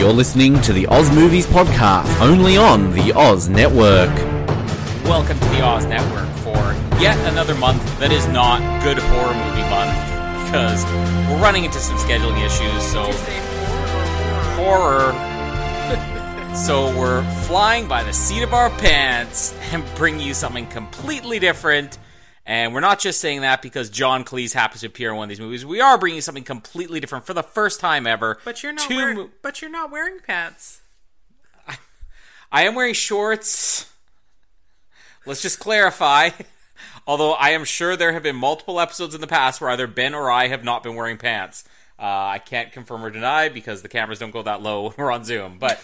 You're listening to the Oz Movies Podcast, only on the Oz Network. Welcome to the Oz Network for yet another month that is not good horror movie month because we're running into some scheduling issues. So horror. so we're flying by the seat of our pants and bringing you something completely different. And we're not just saying that because John Cleese happens to appear in one of these movies. We are bringing something completely different for the first time ever. But you're not wearing. mo- but you're not wearing pants. I am wearing shorts. Let's just clarify. Although I am sure there have been multiple episodes in the past where either Ben or I have not been wearing pants. Uh, I can't confirm or deny because the cameras don't go that low when we're on Zoom. But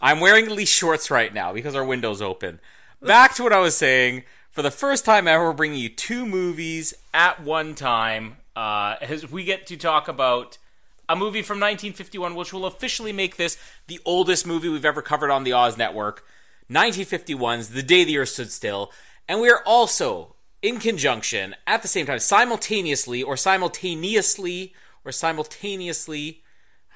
I'm wearing at least shorts right now because our window's open. Back to what I was saying. For the first time ever, we're bringing you two movies at one time uh, as we get to talk about a movie from 1951, which will officially make this the oldest movie we've ever covered on the Oz Network. 1951's The Day the Earth Stood Still. And we are also, in conjunction, at the same time, simultaneously, or simultaneously, or simultaneously,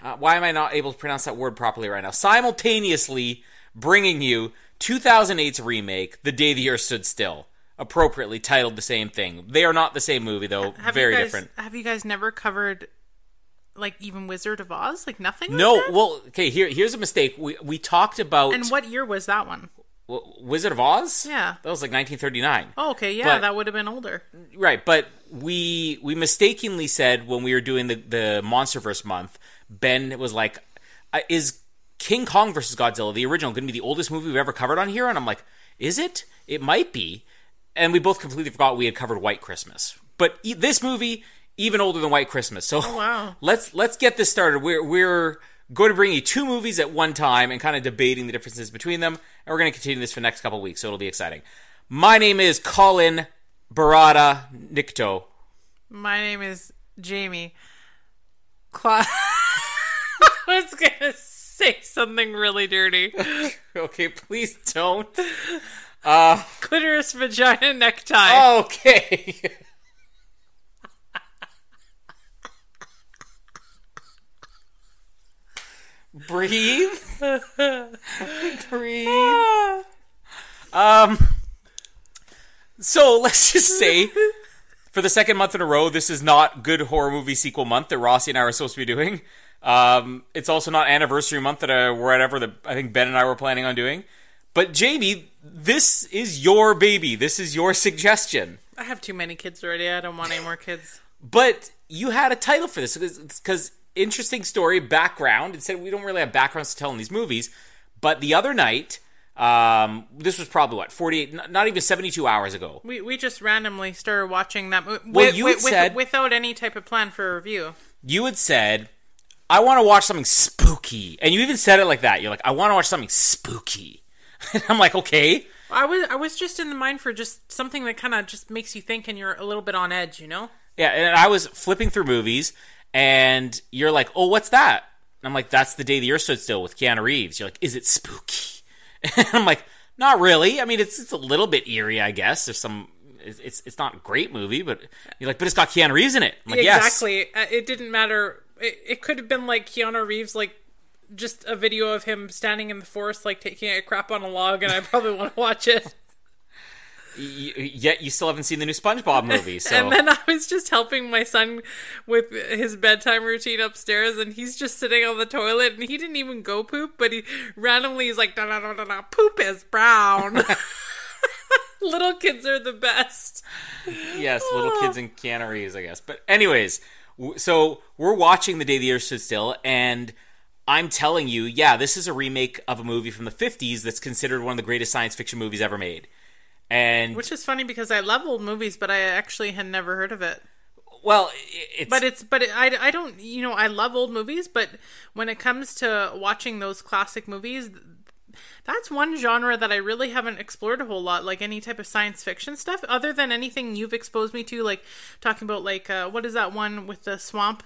uh, why am I not able to pronounce that word properly right now? Simultaneously bringing you 2008's remake, The Day the Earth Stood Still. Appropriately titled the same thing. They are not the same movie, though. Have very guys, different. Have you guys never covered like even Wizard of Oz? Like nothing. like No, that? well, okay. Here, here's a mistake. We we talked about And what year was that one? w- Wizard of Oz. Yeah. that was like 1939. Oh, okay, yeah, But- that would have been older. Right, but we we mistakenly said when we were doing the the MonsterVerse month, Ben was like, uh, "Is King Kong versus Godzilla the original going to be the oldest movie we've ever covered on here?" And I'm like, "Is it? It might be." And we both completely forgot we had covered White Christmas. But e- this movie even older than White Christmas. So oh, wow. let's let's get this started. We're we're going to bring you two movies at one time and kind of debating the differences between them. And we're going to continue this for the next couple of weeks, so it'll be exciting. My name is Colin Barada Nikto. My name is Jamie. Cla- I was gonna say something really dirty. Okay, please don't. Clitoris, vagina, necktie. Okay. Breathe. Breathe. Um. So let's just say, for the second month in a row, this is not good horror movie sequel month that Rossi and I were supposed to be doing. Um, it's also not anniversary month that uh, whatever that I think Ben and I were planning on doing. But Jamie, this is your baby. This is your suggestion. I have too many kids already. I don't want any more kids. But you had a title for this because interesting story, background. It said we don't really have backgrounds to tell in these movies. But the other night, um, this was probably what forty eight, not even seventy two hours ago. We we just randomly started watching that movie Well, you had said- without any type of plan for a review. You had said, "I want to watch something spooky," and you even said it like that. You're like, "I want to watch something spooky." And I'm like, "Okay." I was I was just in the mind for just something that kind of just makes you think and you're a little bit on edge, you know? Yeah, and I was flipping through movies, and you're like, "Oh, what's that?" And I'm like, "That's the day the Earth stood still with Keanu Reeves." You're like, "Is it spooky?" And I'm like, "Not really. I mean, it's it's a little bit eerie, I guess. There's some. It's it's, not a great movie, but you're like, but it's got Keanu Reeves in it. I'm like, exactly. Uh, It didn't matter. It, it could have been like Keanu Reeves, like just a video of him standing in the forest, like taking a crap on a log, and I probably want to watch it. Yet you still haven't seen the new SpongeBob movie, so And then I was just helping my son with his bedtime routine upstairs, and he's just sitting on the toilet, and he didn't even go poop, but he randomly is like, da da da da da, poop is brown. Little kids are the best. yes, little kids oh. in Keanu Reeves, I guess. But anyways, w- so we're watching The Day the Earth Stood Still, and I'm telling you, yeah, this is a remake of a movie from the 50s that's considered one of the greatest science fiction movies ever made. And Which is funny because I love old movies, but I actually had never heard of it. well, it's But it's but it, I I don't you know I love old movies, but when it comes to watching those classic movies, that's one genre that I really haven't explored a whole lot. Like any type of science fiction stuff, other than anything you've exposed me to, like talking about like uh, what is that one with the swamp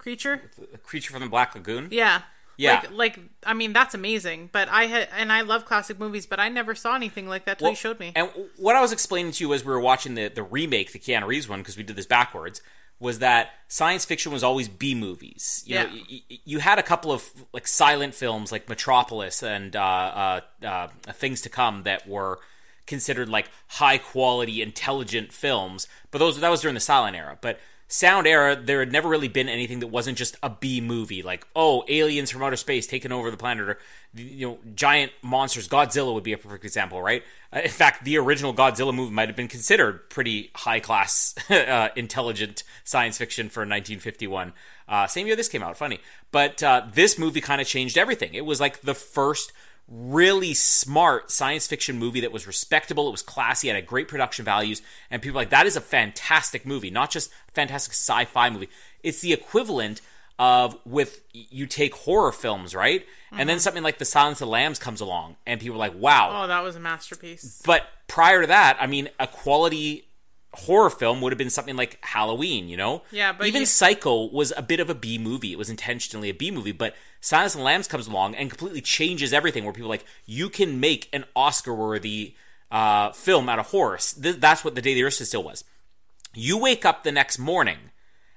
creature? a creature from the Black Lagoon. Yeah. Yeah. Like, like I mean that's amazing, but I had and I love classic movies, but I never saw anything like that till Well, you showed me. And what I was explaining to you as we were watching the, the remake, the Keanu Reeves one, because we did this backwards, was that science fiction was always B movies. You know, Yeah. y- y- you had a couple of like silent films like Metropolis and uh, uh, uh, Things to Come that were considered like high quality, intelligent films, but those that was during the silent era. But sound era, there had never really been anything that wasn't just a B movie, like oh, aliens from outer space taking over the planet, or you know, giant monsters. Godzilla would be a perfect example, right? Uh, in fact, the original Godzilla movie might have been considered pretty high class, uh, intelligent science fiction for 1951. Uh, same year this came out, funny. But uh, this movie kind of changed everything. It was like the first really smart science fiction movie that was respectable. It was classy, had a great production values, and people were like that is a fantastic movie, not just a fantastic sci-fi movie. It's the equivalent of with you take horror films, right? And then mm-hmm. something like The Silence of the Lambs comes along, and people are like, "Wow!" oh, that was a masterpiece. But prior to that, I mean, a quality horror film would have been something like Halloween, you know? Yeah, but even you- Psycho was a bit of a B movie. It was intentionally a B movie, but Silence of the Lambs comes along and completely changes everything. Where people are like you can make an Oscar-worthy uh, film out of horror. Th- that's what the Day the Earth Stood Still was. You wake up the next morning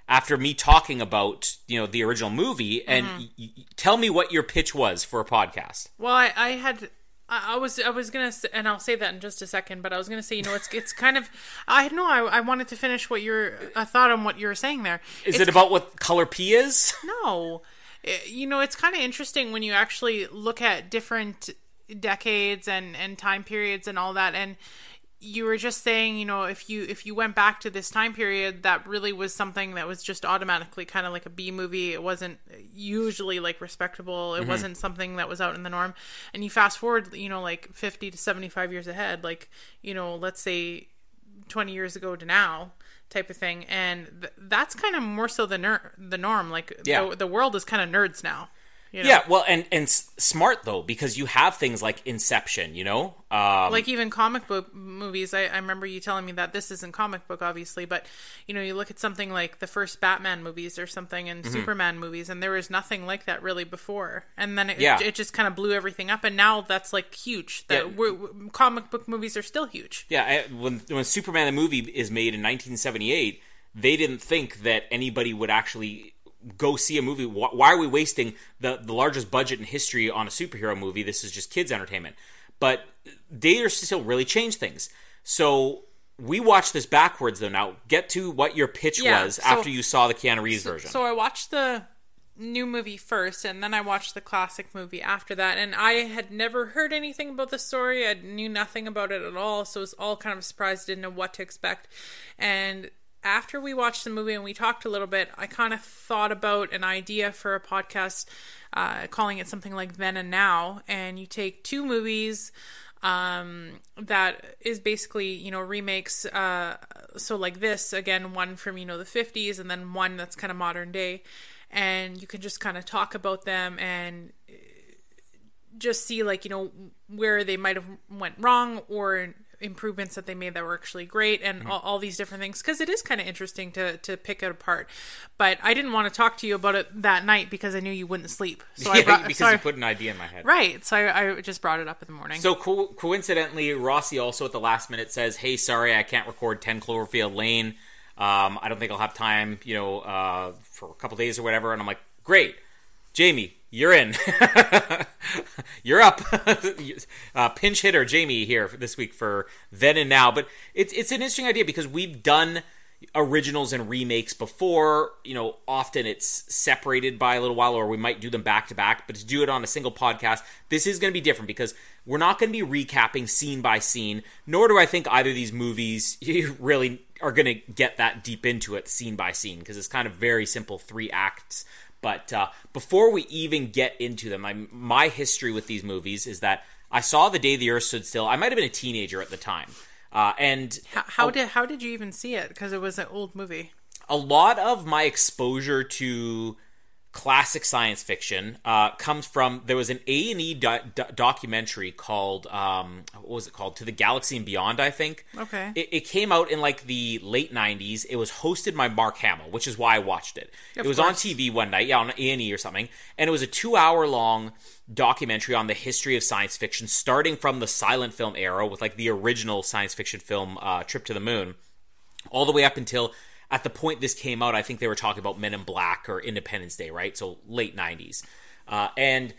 after me talking about you know the original movie and Mm-hmm. y- y- tell me what your pitch was for a podcast. Well, I, I had. I I was I was gonna say, and I'll say that in just a second, but I was gonna say you know it's it's kind of I know I, I wanted to finish what you're I thought on what you were saying there. Is It's it about what color P is? No. Eh, You know, it's kind of interesting when you actually look at different decades and and time periods and all that and you were just saying, you know, if you if you went back to this time period that really was something that was just automatically kind of like a B movie. It wasn't usually like respectable. It mm-hmm. wasn't something that was out in the norm. And you fast forward, you know, like 50 to 75 years ahead, like, you know, let's say 20 years ago to now type of thing and th- that's kind of more so the ner- the norm like Yeah. the, the world is kind of nerds now you know? Yeah, well, and and s- smart though because you have things like Inception, you know. Um, like even comic book movies I, I remember you telling me that this isn't comic book obviously but you know you look at something like the first batman movies or something and Mm-hmm. superman movies and there was nothing like that really before and then it, Yeah. it just kind of blew everything up and now that's like huge that Yeah. comic book movies are still huge yeah, I, when when Superman the movie is made in 1978, they didn't think that anybody would actually go see a movie. Why, why are we wasting the the largest budget in history on a superhero movie? This is just kids entertainment. But Day still really changed things. So we watched this backwards though. Now get to what your pitch Yeah, was so- after you saw the Keanu Reeves version. So I watched the new movie first, and then I watched the classic movie after that. And I had never heard anything about the story. I knew nothing about it at all, so it was all kind of surprised. Didn't know what to expect. And after we watched the movie and we talked a little bit, I kind of thought about an idea for a podcast, uh, calling it something like Then and Now. And you take two movies um, that is basically you know remakes uh, so like this again one from you know the 50s and then one that's kind of modern day and you can just kind of talk about them and uh, just see like you know where they might have went wrong or improvements that they made that were actually great and Mm-hmm. all, all these different things because it is kind of interesting to to pick it apart but i didn't want to talk to you about it that night because i knew you wouldn't sleep so i yeah, brought because so I- you put an idea in my head. right so I, I just brought it up in the morning So co- coincidentally, Rossi also at the last minute says, "Hey, sorry, I can't record 10 Cloverfield Lane. Um, I don't think I'll have time, you know, uh, for a couple days or whatever." And I'm like, "Great, Jamie, you're in. you're up. uh, pinch hitter Jamie here this week for then and now." But it's it's an interesting idea because we've done. originals and remakes before, you know, often it's separated by a little while or we might do them back to back, but to do it on a single podcast, this is going to be different because we're not going to be recapping scene by scene, nor do I think either of these movies really are going to get that deep into it scene by scene because it's kind of very simple three acts. But uh, before we even get into them, I, my history with these movies is that I saw The Day the Earth Stood Still. I might have been a teenager at the time. Uh, and How, how did how did you even see it? Because it was an old movie. a lot of my exposure to classic science fiction uh, comes from there was an A and E do- do- documentary called um, what was it called? To the Galaxy and Beyond I think. Okay. it, it came out in like the late 90s it was hosted by Mark Hamill which is why I watched it. Of it was on. TV one night yeah on A and E or something. And it was a two hour long documentary on the history of science fiction starting from the silent film era with like the original science fiction film uh, Trip to the Moon all the way up until at the point this came out, I think they were talking about Men in Black or Independence Day, right? So late '90s, uh, and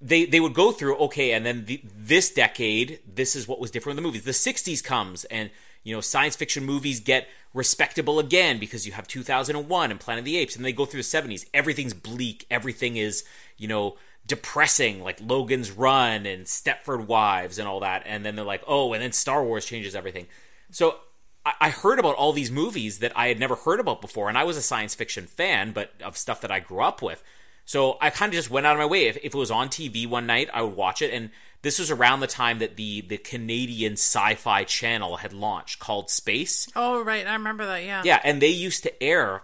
they they would go through okay, and then the, this decade, this is what was different in the movies. The '60s comes, and you know, science fiction movies get respectable again because you have 2001 and Planet of the Apes, and they go through the '70s. Everything's bleak. Everything is you know depressing, like Logan's Run and Stepford Wives and all that. And then they're like, oh, and then Star Wars changes everything. So I, I heard about all these movies that I had never heard about before, and I was a science fiction fan, but of stuff that I grew up with. So I kind of just went out of my way. If, if it was on TV one night, I would watch it. And this was around the time that the the Canadian Sci-Fi Channel had launched, called Space. Oh right, I remember that. Yeah. Yeah, and they used to air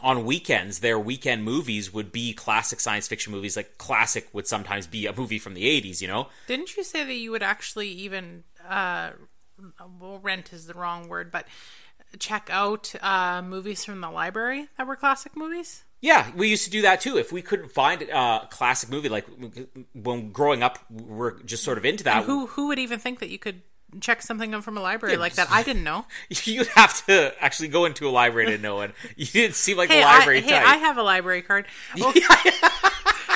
on weekends. Their weekend movies would be classic science fiction movies. Like classic would sometimes be a movie from the '80s. You know, Didn't you say that you would actually even uh, well, rent is the wrong word, but check out uh, movies from the library that were classic movies? Yeah, we used to do that too. If we couldn't find uh, a classic movie, like when growing up, we're just sort of into that. Who who would even think that you could check something up from a library like that? I didn't know. You'd have to actually go into a library to know it. You didn't seem like Hey, a I, library hey, type. I have a library card. Well,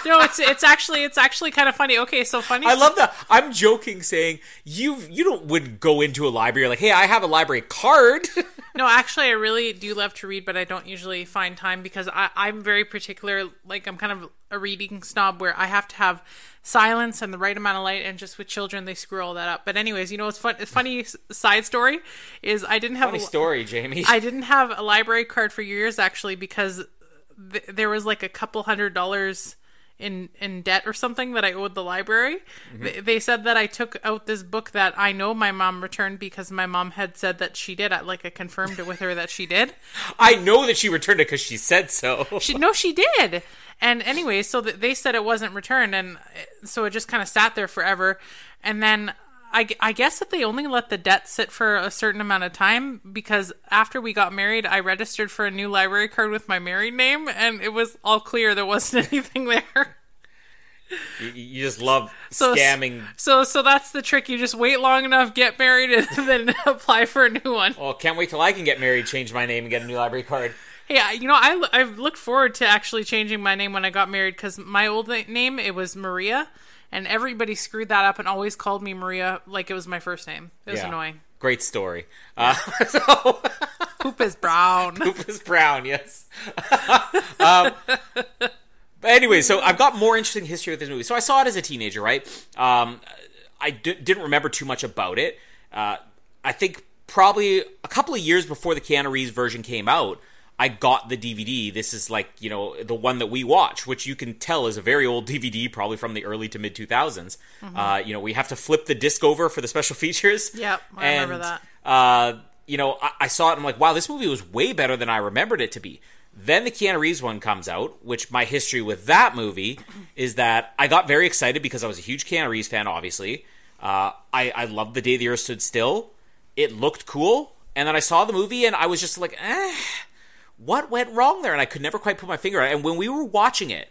no, it's it's actually it's actually kind of funny. Okay, so funny. I love that. I'm joking, saying you you don't wouldn't go into a library like, hey, I have a library card. No, actually, I really do love to read, but I don't usually find time because I, I'm very particular. Like, I'm kind of a reading snob where I have to have silence and the right amount of light, and just with children, they screw all that up. But, anyways, you know what's fun? Funny side story is I didn't have Funny a, story, Jamie. I didn't have a library card for years actually because th- there was like a couple hundred dollars in in debt or something that I owed the library. Mm-hmm. Th- They said that I took out this book that I know my mom returned because my mom had said that she did. I, like I confirmed it with her that she did. I know that she returned it because she said so. She no, she did. And anyway, so th- they said it wasn't returned, and uh, so it just kind of sat there forever. And then I, I guess that they only let the debt sit for a certain amount of time because after we got married, I registered for a new library card with my married name, and it was all clear there wasn't anything there. you, you just love So scamming. So so that's the trick. You just wait long enough, get married, and then apply for a new one. Well, can't wait till I can get married, change my name, and get a new library card. Hey, you know, I I've looked forward to actually changing my name when I got married because my old name it was Maria, and everybody screwed that up and always called me Maria like it was my first name. It was Yeah. annoying. Great story. Uh, so Poop is brown. Poop is brown, yes. um, but anyway, so I've got more interesting history with this movie. So I saw it as a teenager, right? Um, I d- didn't remember too much about it. Uh, I think probably a couple of years before the Keanu Reeves version came out, I got the DVD. This is like, you know, the one that we watch, which you can tell is a very old DVD, probably from the early to mid 2000s. Uh, you know, we have to flip the disc over for the special features. Yep, I remember that. Uh, you know, I, I saw it and I'm like, wow, this movie was way better than I remembered it to be. Then the Keanu Reeves one comes out, which my history with that movie is that I got very excited because I was a huge Keanu Reeves fan, obviously. Uh, I, I loved The Day the Earth Stood Still. It looked cool. And then I saw the movie and I was just like, eh, what went wrong there? And I could never quite put my finger on it. And when we were watching it,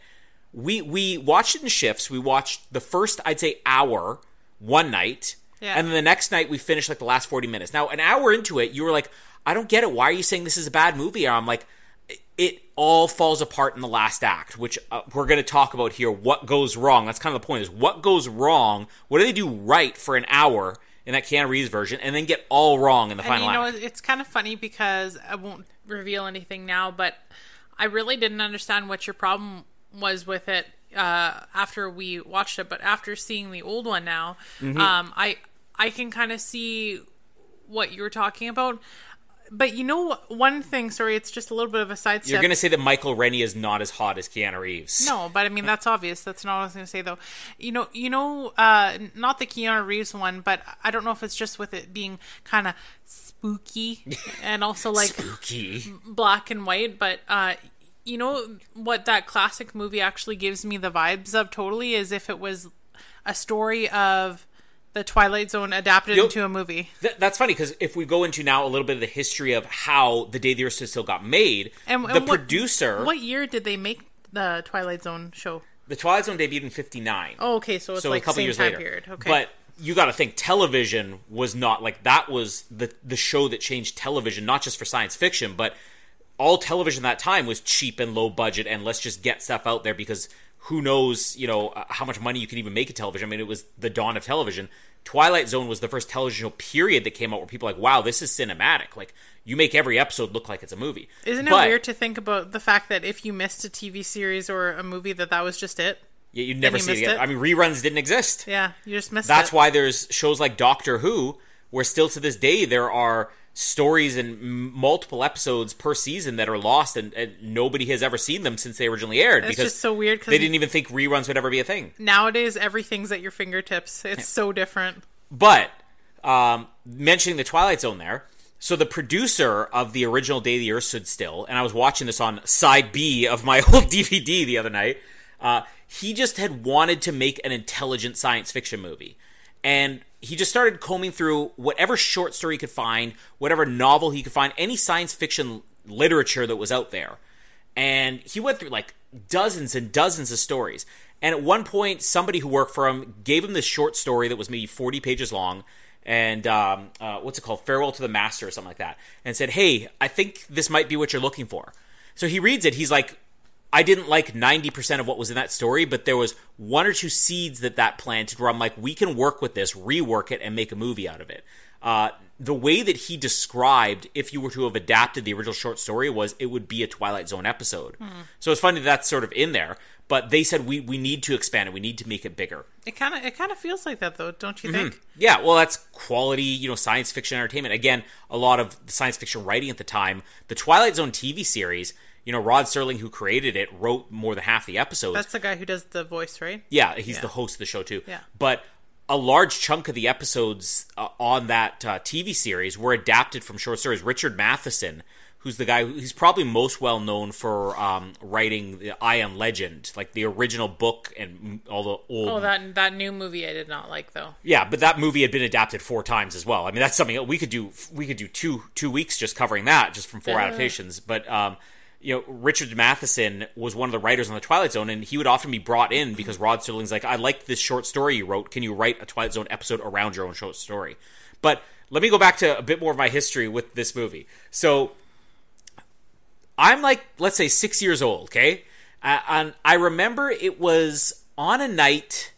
we we watched it in shifts. We watched the first, I'd say, hour one night. Yeah. And then the next night we finished like the last 40 minutes. Now, an hour into it, you were like, I don't get it. Why are you saying this is a bad movie? And I'm like, it all falls apart in the last act, which uh, we're going to talk about here. What goes wrong? That's kind of the point is what goes wrong? What do they do right for an hour in that Keanu Reeves version, and then get all wrong in the And final you know, act. it's kind of funny because I won't reveal anything now, but I really didn't understand what your problem was with it uh, after we watched it. But after seeing the old one now, Mm-hmm. um, I I can kind of see what you were talking about. But you know, one thing. Sorry, it's just a little bit of a sidestep. You're going to say that Michael Rennie is not as hot as Keanu Reeves. No, but I mean that's obvious. That's not what I was going to say though. You know, you know, uh, not the Keanu Reeves one, but I don't know if it's just with it being kind of spooky and also like Spooky. black and white. But uh, you know what that classic movie actually gives me the vibes of totally is if it was a story of the Twilight Zone adapted Yo- into a movie. Th- that's funny because if we go into now a little bit of the history of how the Day the Earth Stood Still got made, And, the and what- producer, What year did they make the Twilight Zone show? the Twilight Zone debuted in '59. Oh, okay, so it's so like a couple years later. period. Okay, But you got to think television was not like that was the the show that changed television, not just for science fiction, but all television that time was cheap and low budget, and let's just get stuff out there because who knows, you know, uh, how much money you can even make a television. I mean, it was the dawn of television. Twilight Zone was the first television period that came out where people were like, wow, this is cinematic. Like you make every episode look like it's a movie. Isn't it weird to think about the fact that if you missed a TV series or a movie, that that was just it? Yeah, you'd never you see it again. it? I mean, reruns didn't exist. Yeah, you just missed it. That's it. why there's shows like Doctor Who, where still to this day there are stories and multiple episodes per season that are lost, and, and nobody has ever seen them since they originally aired It's because just so weird they didn't even think reruns would ever be a thing. nowadays everything's at your fingertips. It's so different. But um, mentioning the Twilight Zone there, so the producer of the original Day the Earth Stood Still, and I was watching this on side B of my old DVD the other night. Uh, he just had wanted to make an intelligent science fiction movie, and he just started combing through whatever short story he could find, whatever novel he could find, any science fiction literature that was out there and he went through like dozens and dozens of stories. And at one point, somebody who worked for him gave him this short story that was maybe 40 pages long, and um, uh, what's it called? Farewell to the Master or something like that, and said, Hey, I think this might be what you're looking for. So he reads it. He's like, I didn't like 90% of what was in that story, but there was one or two seeds that that planted where I'm like, we can work with this, rework it, and make a movie out of it. Uh, the way that he described, if you were to have adapted the original short story, was it would be a Twilight Zone episode. So it's funny that that's sort of in there, but they said we, we need to expand it, we need to make it bigger. It kind of it kind of feels like that though, don't you think? Yeah, well, that's quality, you know, science fiction entertainment. Again, a lot of science fiction writing at the time. The Twilight Zone TV series, you know, Rod Serling, who created it, wrote more than half the episodes. That's the guy who does the voice, right? Yeah, he's Yeah. the host of the show too. Yeah. But a large chunk of the episodes uh, on that uh, TV series were adapted from short stories. Richard Matheson, who's the guy who- he's probably most well known for um, writing the I Am Legend, like the original book and all the old. Oh, that that new movie I did not like though. Yeah, but that movie had been adapted four times as well. I mean, that's something that we could do. We could do two two weeks just covering that, just from four adaptations. But um, you know, Richard Matheson was one of the writers on the Twilight Zone, and he would often be brought in because Rod Serling's like, "I liked this short story you wrote. Can you write a Twilight Zone episode around your own short story?" But let me go back to a bit more of my history with this movie. So I'm like, let's say, six years old, okay? And I remember it was on a night.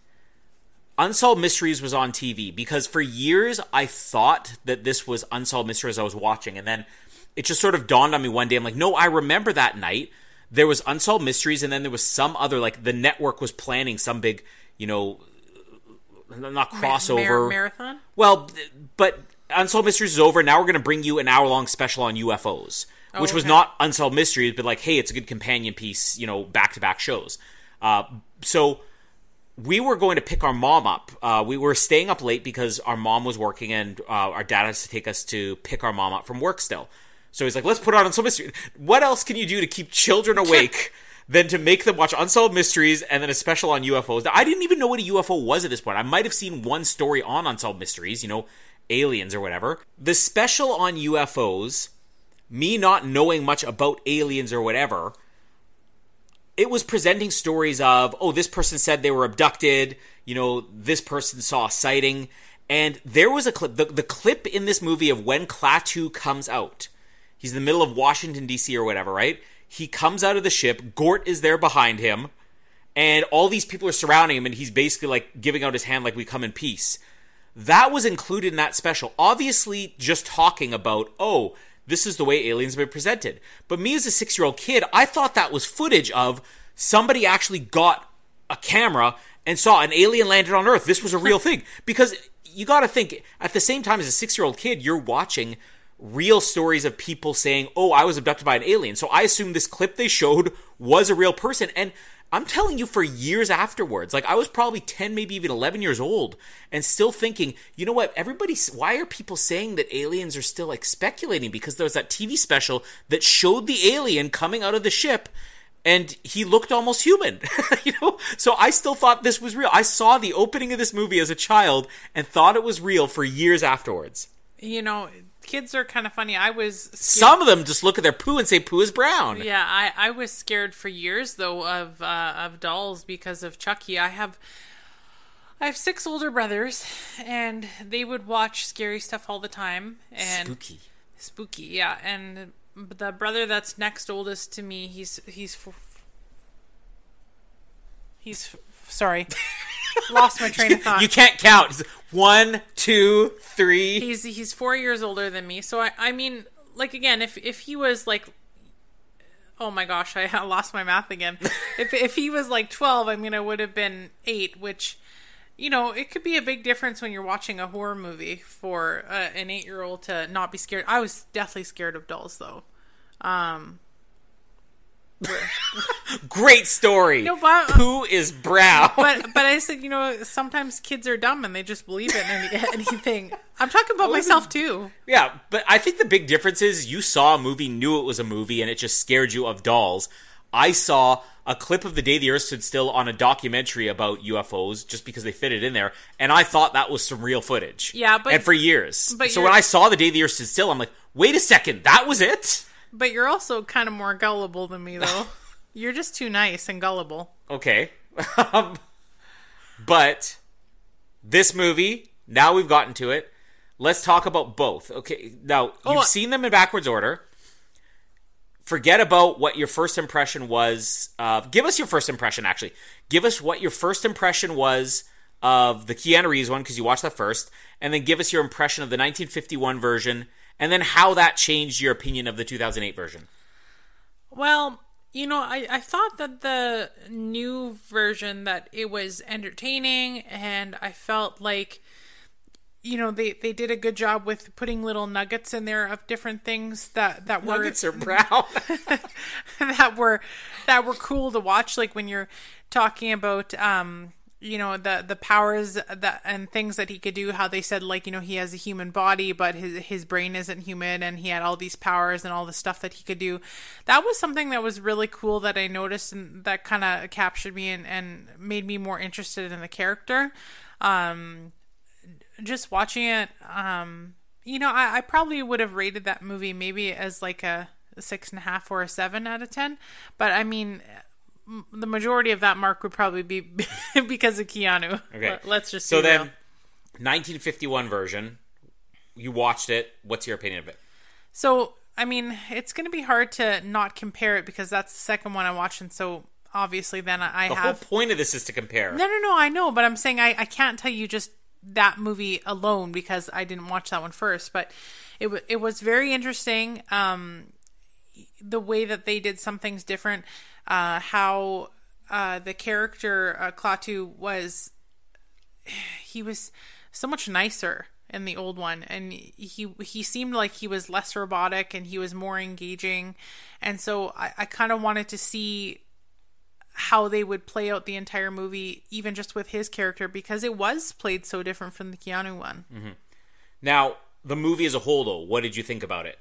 Unsolved Mysteries was on TV because for years I thought that this was Unsolved Mysteries I was watching, and then it just sort of dawned on me one day. I'm like, no, I remember that night. There was Unsolved Mysteries, and then there was some other like the network was planning some big, you know, not crossover. Mar- marathon. Well, but Unsolved Mysteries is over. Now we're going to bring you an hour long special on UFOs, which was okay. not Unsolved Mysteries, but like, hey, it's a good companion piece, you know, back to back shows. Uh, so we were going to pick our mom up. Uh, we were staying up late because our mom was working and uh, our dad has to take us to pick our mom up from work still. So he's like, let's put on Unsolved Mysteries. What else can you do to keep children awake? than to make them watch Unsolved Mysteries and then a special on UFOs. I didn't even know what a UFO was at this point. I might have seen one story on Unsolved Mysteries, you know, aliens or whatever. The special on UFOs, me not knowing much about aliens or whatever, it was presenting stories of, oh, this person said they were abducted, you know, this person saw a sighting. And there was a clip, the, the clip in this movie of when Klaatu comes out. He's in the middle of Washington, D.C. or whatever, right? He comes out of the ship, Gort is there behind him, and all these people are surrounding him, and he's basically like giving out his hand like we come in peace. that was included in that special. Obviously, just talking about, oh, this is the way aliens have been presented. But me as a six year old kid, I thought that was footage of somebody actually got a camera and saw an alien landed on Earth. This was a real thing. Because you got to think, at the same time as a six year old kid, you're watching real stories of people saying, oh, I was abducted by an alien. So I assume this clip they showed was a real person. And I'm telling you, for years afterwards, like I was probably 10, maybe even 11 years old, and still thinking, you know what, everybody, why are people saying that aliens are still like speculating? Because there was that TV special that showed the alien coming out of the ship and he looked almost human you know so i still thought this was real i saw the opening of this movie as a child and thought it was real for years afterwards You know, kids are kind of funny. I was scared- some of them just look at their poo and say poo is brown Yeah, I, I was scared for years though of uh, of dolls because of Chucky. I have I have six older brothers, and they would watch scary stuff all the time. And spooky spooky, yeah. And the brother that's next oldest to me, he's he's f- he's sorry, lost my train of thought. you can't count. It's one two three. He's he's four years older than me. So i i mean like again if if he was like oh my gosh i lost my math again. If if he was like 12 i mean i would have been eight which you know it could be a big difference when you're watching a horror movie for uh, an eight year old to not be scared. I was definitely scared of dolls though. Um great story No, but- uh, poo is brown but but i said you know sometimes kids are dumb and they just believe in anything i'm talking about myself too Yeah, but I think the big difference is you saw a movie, knew it was a movie, and it just scared you of dolls. I saw a clip of the day the Earth stood still on a documentary about UFOs just because they fit it in there, and I thought that was some real footage. Yeah, but- and for years. but so when I saw the day the Earth stood still, I'm like, wait a second, that was it? But you're also kind of more gullible than me, though. you're just too nice and gullible. Okay, um, but this movie now we've gotten to it. Let's talk about both. Okay, now you've Oh, seen them in backwards order. Forget about what your first impression was. Of, give us your first impression. Actually, give us what your first impression was of the Keanu Reeves one because you watched that first, and then give us your impression of the 1951 version, and then how that changed your opinion of the 2008 version. Well, you know, I, I thought that the new version that it was entertaining, and I felt like, you know, they, they did a good job with putting little nuggets in there of different things that that were Nuggets are brown. that were that were cool to watch like when you're talking about um you know the the powers that and things that he could do how they said like you know he has a human body but his his brain isn't human and he had all these powers and all the stuff that he could do. That was something that was really cool that i noticed and that kind of captured me and and made me more interested in the character. Um just watching it um you know i, I probably would have rated that movie maybe as like a, six and a half or a seven out of ten but i mean the majority of that mark would probably be because of keanu Okay. Let- let's just so then real. 1951 version. You watched it. What's your opinion of it? so i mean it's going to be hard to not compare it because that's the second one i watched and so obviously then i, The have whole point of this is to compare. No, no, no. I know, but I'm saying I, I can't tell you just that movie alone because I didn't watch that one first. But it it was very interesting. Um, the way that they did some things different. Uh, how uh, the character uh, Klaatu was he was so much nicer in the old one and he he seemed like he was less robotic and he was more engaging and so I, I kind of wanted to see how they would play out the entire movie, even just with his character, because it was played so different from the Keanu one. Now, the movie as a whole, though, what did you think about it?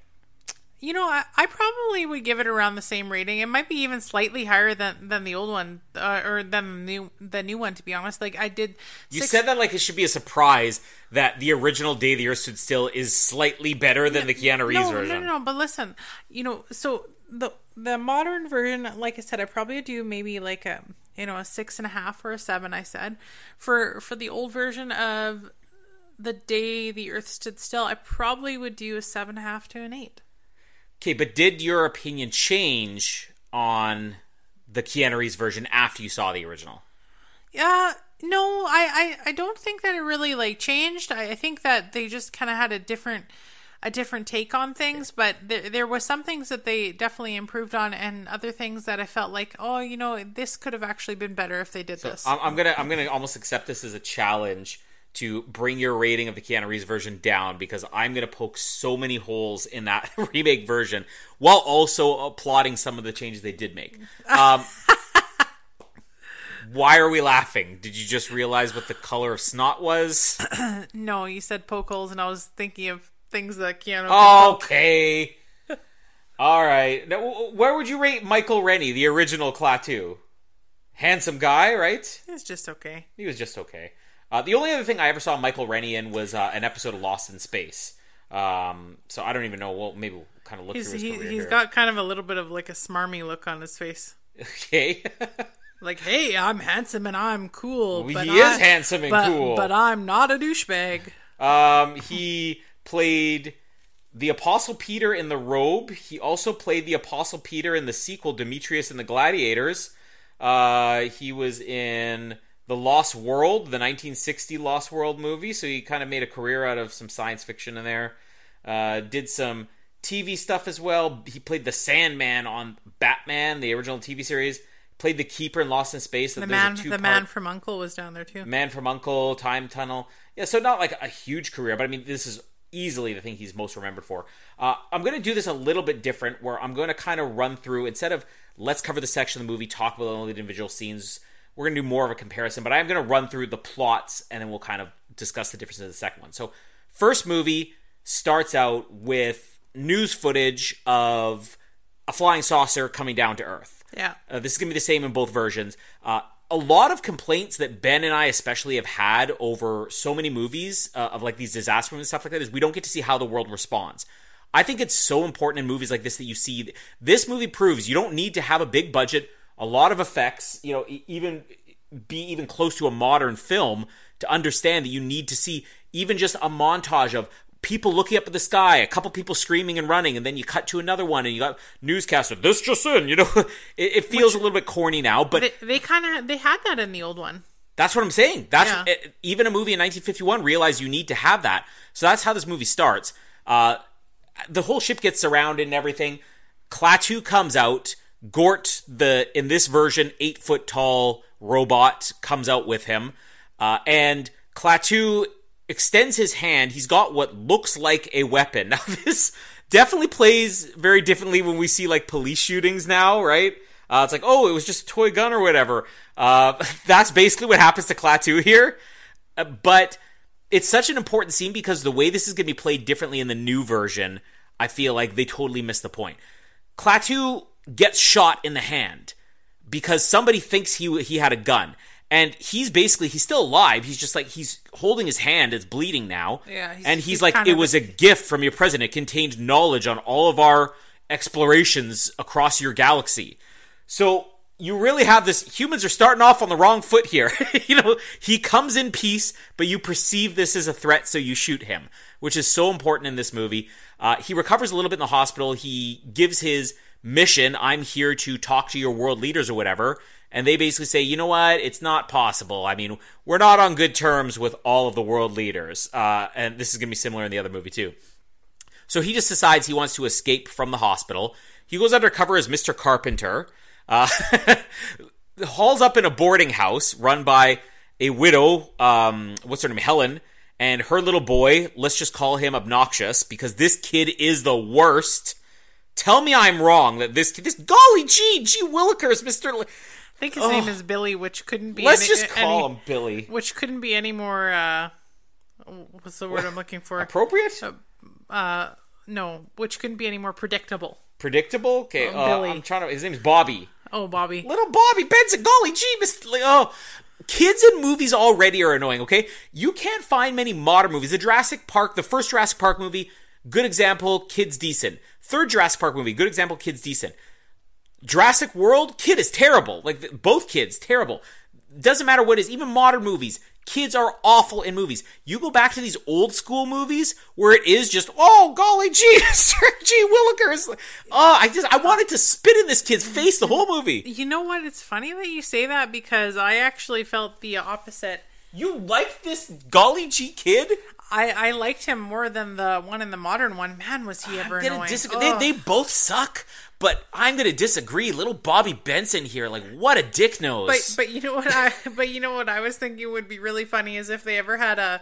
You know, I, I probably would give it around the same rating. It might be even slightly higher than than the old one, uh, or than the new the new one. To be honest, like I did. You six- said that like it should be a surprise that the original Day the Earth Stood Still is slightly better than the Keanu Reeves no, version. No, no, no. But listen, you know, so the the modern version, like I said, I probably do maybe like a you know a six and a half or a seven. I said for for the old version of the day the Earth stood still, I probably would do a seven and a half to an eight. Okay, but did your opinion change on the Keanu Reeves version after you saw the original? Yeah, No, I, I, I don't think that it really like changed. I, I think that they just kind of had a different a different take on things, but there there was some things that they definitely improved on, and other things that I felt like, oh, you know, this could have actually been better if they did this. I'm, I'm gonna I'm gonna almost accept this as a challenge to bring your rating of the Keanu Reeves version down because I'm gonna poke so many holes in that remake version while also applauding some of the changes they did make. Um, why are we laughing? Did you just realize what the color of snot was? no, you said poke holes, and I was thinking of things that Keanu. Okay. All right. Now, where would you rate Michael Rennie, the original Klaatu? Handsome guy, right? It's just okay. He was just okay. Uh, the only other thing I ever saw Michael Rennie in was uh, an episode of Lost in Space. Um, so I don't even know. Well, maybe we'll kind of look He's through his he, career he's here. got kind of a little bit of like a smarmy look on his face. okay. Like, hey, I'm handsome and I'm cool. Well, but he is I- handsome and but, cool. But I'm not a douchebag. Um, he played the Apostle Peter in The Robe. He also played the Apostle Peter in the sequel Demetrius and the Gladiators. Uh, he was in The Lost World, the 1960 Lost World movie. So he kind of made a career out of some science fiction in there. Uh, did some TV stuff as well. He played the Sandman on Batman, the original TV series. Played the Keeper in Lost in Space. The man, the man from U.N.C.L.E. was down there too. Man from U.N.C.L.E., Time Tunnel. Yeah, so not like a huge career, but I mean, this is easily the thing he's most remembered for. Uh, I'm going to do this a little bit different, where I'm going to kind of run through instead of let's cover the section of the movie, talk about all the individual scenes. We're going to do more of a comparison, but I'm going to run through the plots, and then we'll kind of discuss the differences of the second one. So, first movie starts out with news footage of a flying saucer coming down to Earth. Yeah. Uh, this is going to be the same in both versions. Uh, a lot of complaints that Ben and I especially have had over so many movies uh, of like these disaster movies and stuff like that is we don't get to see how the world responds. I think it's so important in movies like this that you see this movie proves you don't need to have a big budget, a lot of effects, you know, even be even close to a modern film to understand that you need to see even just a montage of people looking up at the sky, a couple people screaming and running, and then you cut to another one and you got newscaster, this just in, you know, it, it feels a little bit corny now, but They, they kind of they had that in the old one. that's what I'm saying. That's Yeah. eh, even a movie in 1951 realized you need to have that. So that's how this movie starts. Uh, the whole ship gets surrounded and everything. Klaatu comes out. Gort, the in this version eight foot tall robot, comes out with him, uh, and Klaatu extends his hand. He's got what looks like a weapon. Now this definitely plays very differently when we see like police shootings now, right? Uh, it's like, oh, it was just a toy gun or whatever. Uh, that's basically what happens to Klaatu here. Uh, but it's such an important scene because the way this is going to be played differently in the new version, I feel like they totally missed the point. Klaatu gets shot in the hand because somebody thinks he he had a gun. And he's basically he's still alive. He's just like he's holding his hand. It's bleeding now. Yeah, he's- and he's, he's like, it was a gift from your president. It contained knowledge on all of our explorations across your galaxy. So you really have this. Humans are starting off on the wrong foot here. you know, he comes in peace, but you perceive this as a threat, so you shoot him, which is so important in this movie. Uh, he recovers a little bit in the hospital. He gives his mission I'm here to talk to your world leaders or whatever. And they basically say, you know what? It's not possible. I mean, we're not on good terms with all of the world leaders. Uh, and this is going to be similar in the other movie, too. So he just decides he wants to escape from the hospital. He goes undercover as Mr. Carpenter. Uh, hauls up in a boarding house run by a widow, um, what's her name, Helen, and her little boy. Let's just call him obnoxious because this kid is the worst. Tell me I'm wrong that this this golly gee gee willikers, Mister. I think his name is Billy, which couldn't be. Let's any, just call any- him Billy. Which couldn't be any more. Uh, what's the word I'm looking for? Appropriate, uh no, which couldn't be any more predictable. predictable. Okay, uh, Billy. I'm trying to. His name's Bobby. Oh, Bobby. Little Bobby Benson, golly gee, Mr. Like, oh, kids in movies already are annoying. Okay, you can't find many modern movies. The Jurassic Park, the first Jurassic Park movie, good example. Kids decent. Third Jurassic Park movie, good example. Kids decent. Jurassic World, kid is terrible. Like both kids, terrible. Doesn't matter what it is. Even modern movies, Kids are awful in movies. You go back to these old school movies where it is just, oh golly gee, Sir G. Willikers. Oh, I just I wanted to spit in this kid's face the whole movie. You know what? It's funny that you say that because I actually felt the opposite. You like this golly gee kid? I, I liked him more than the one in the modern one. Man, was he ever annoying? disagree. They, they both suck, but I'm gonna disagree. Little Bobby Benson here, like what a dick nose. But but you know what I but you know what I was thinking would be really funny is if they ever had a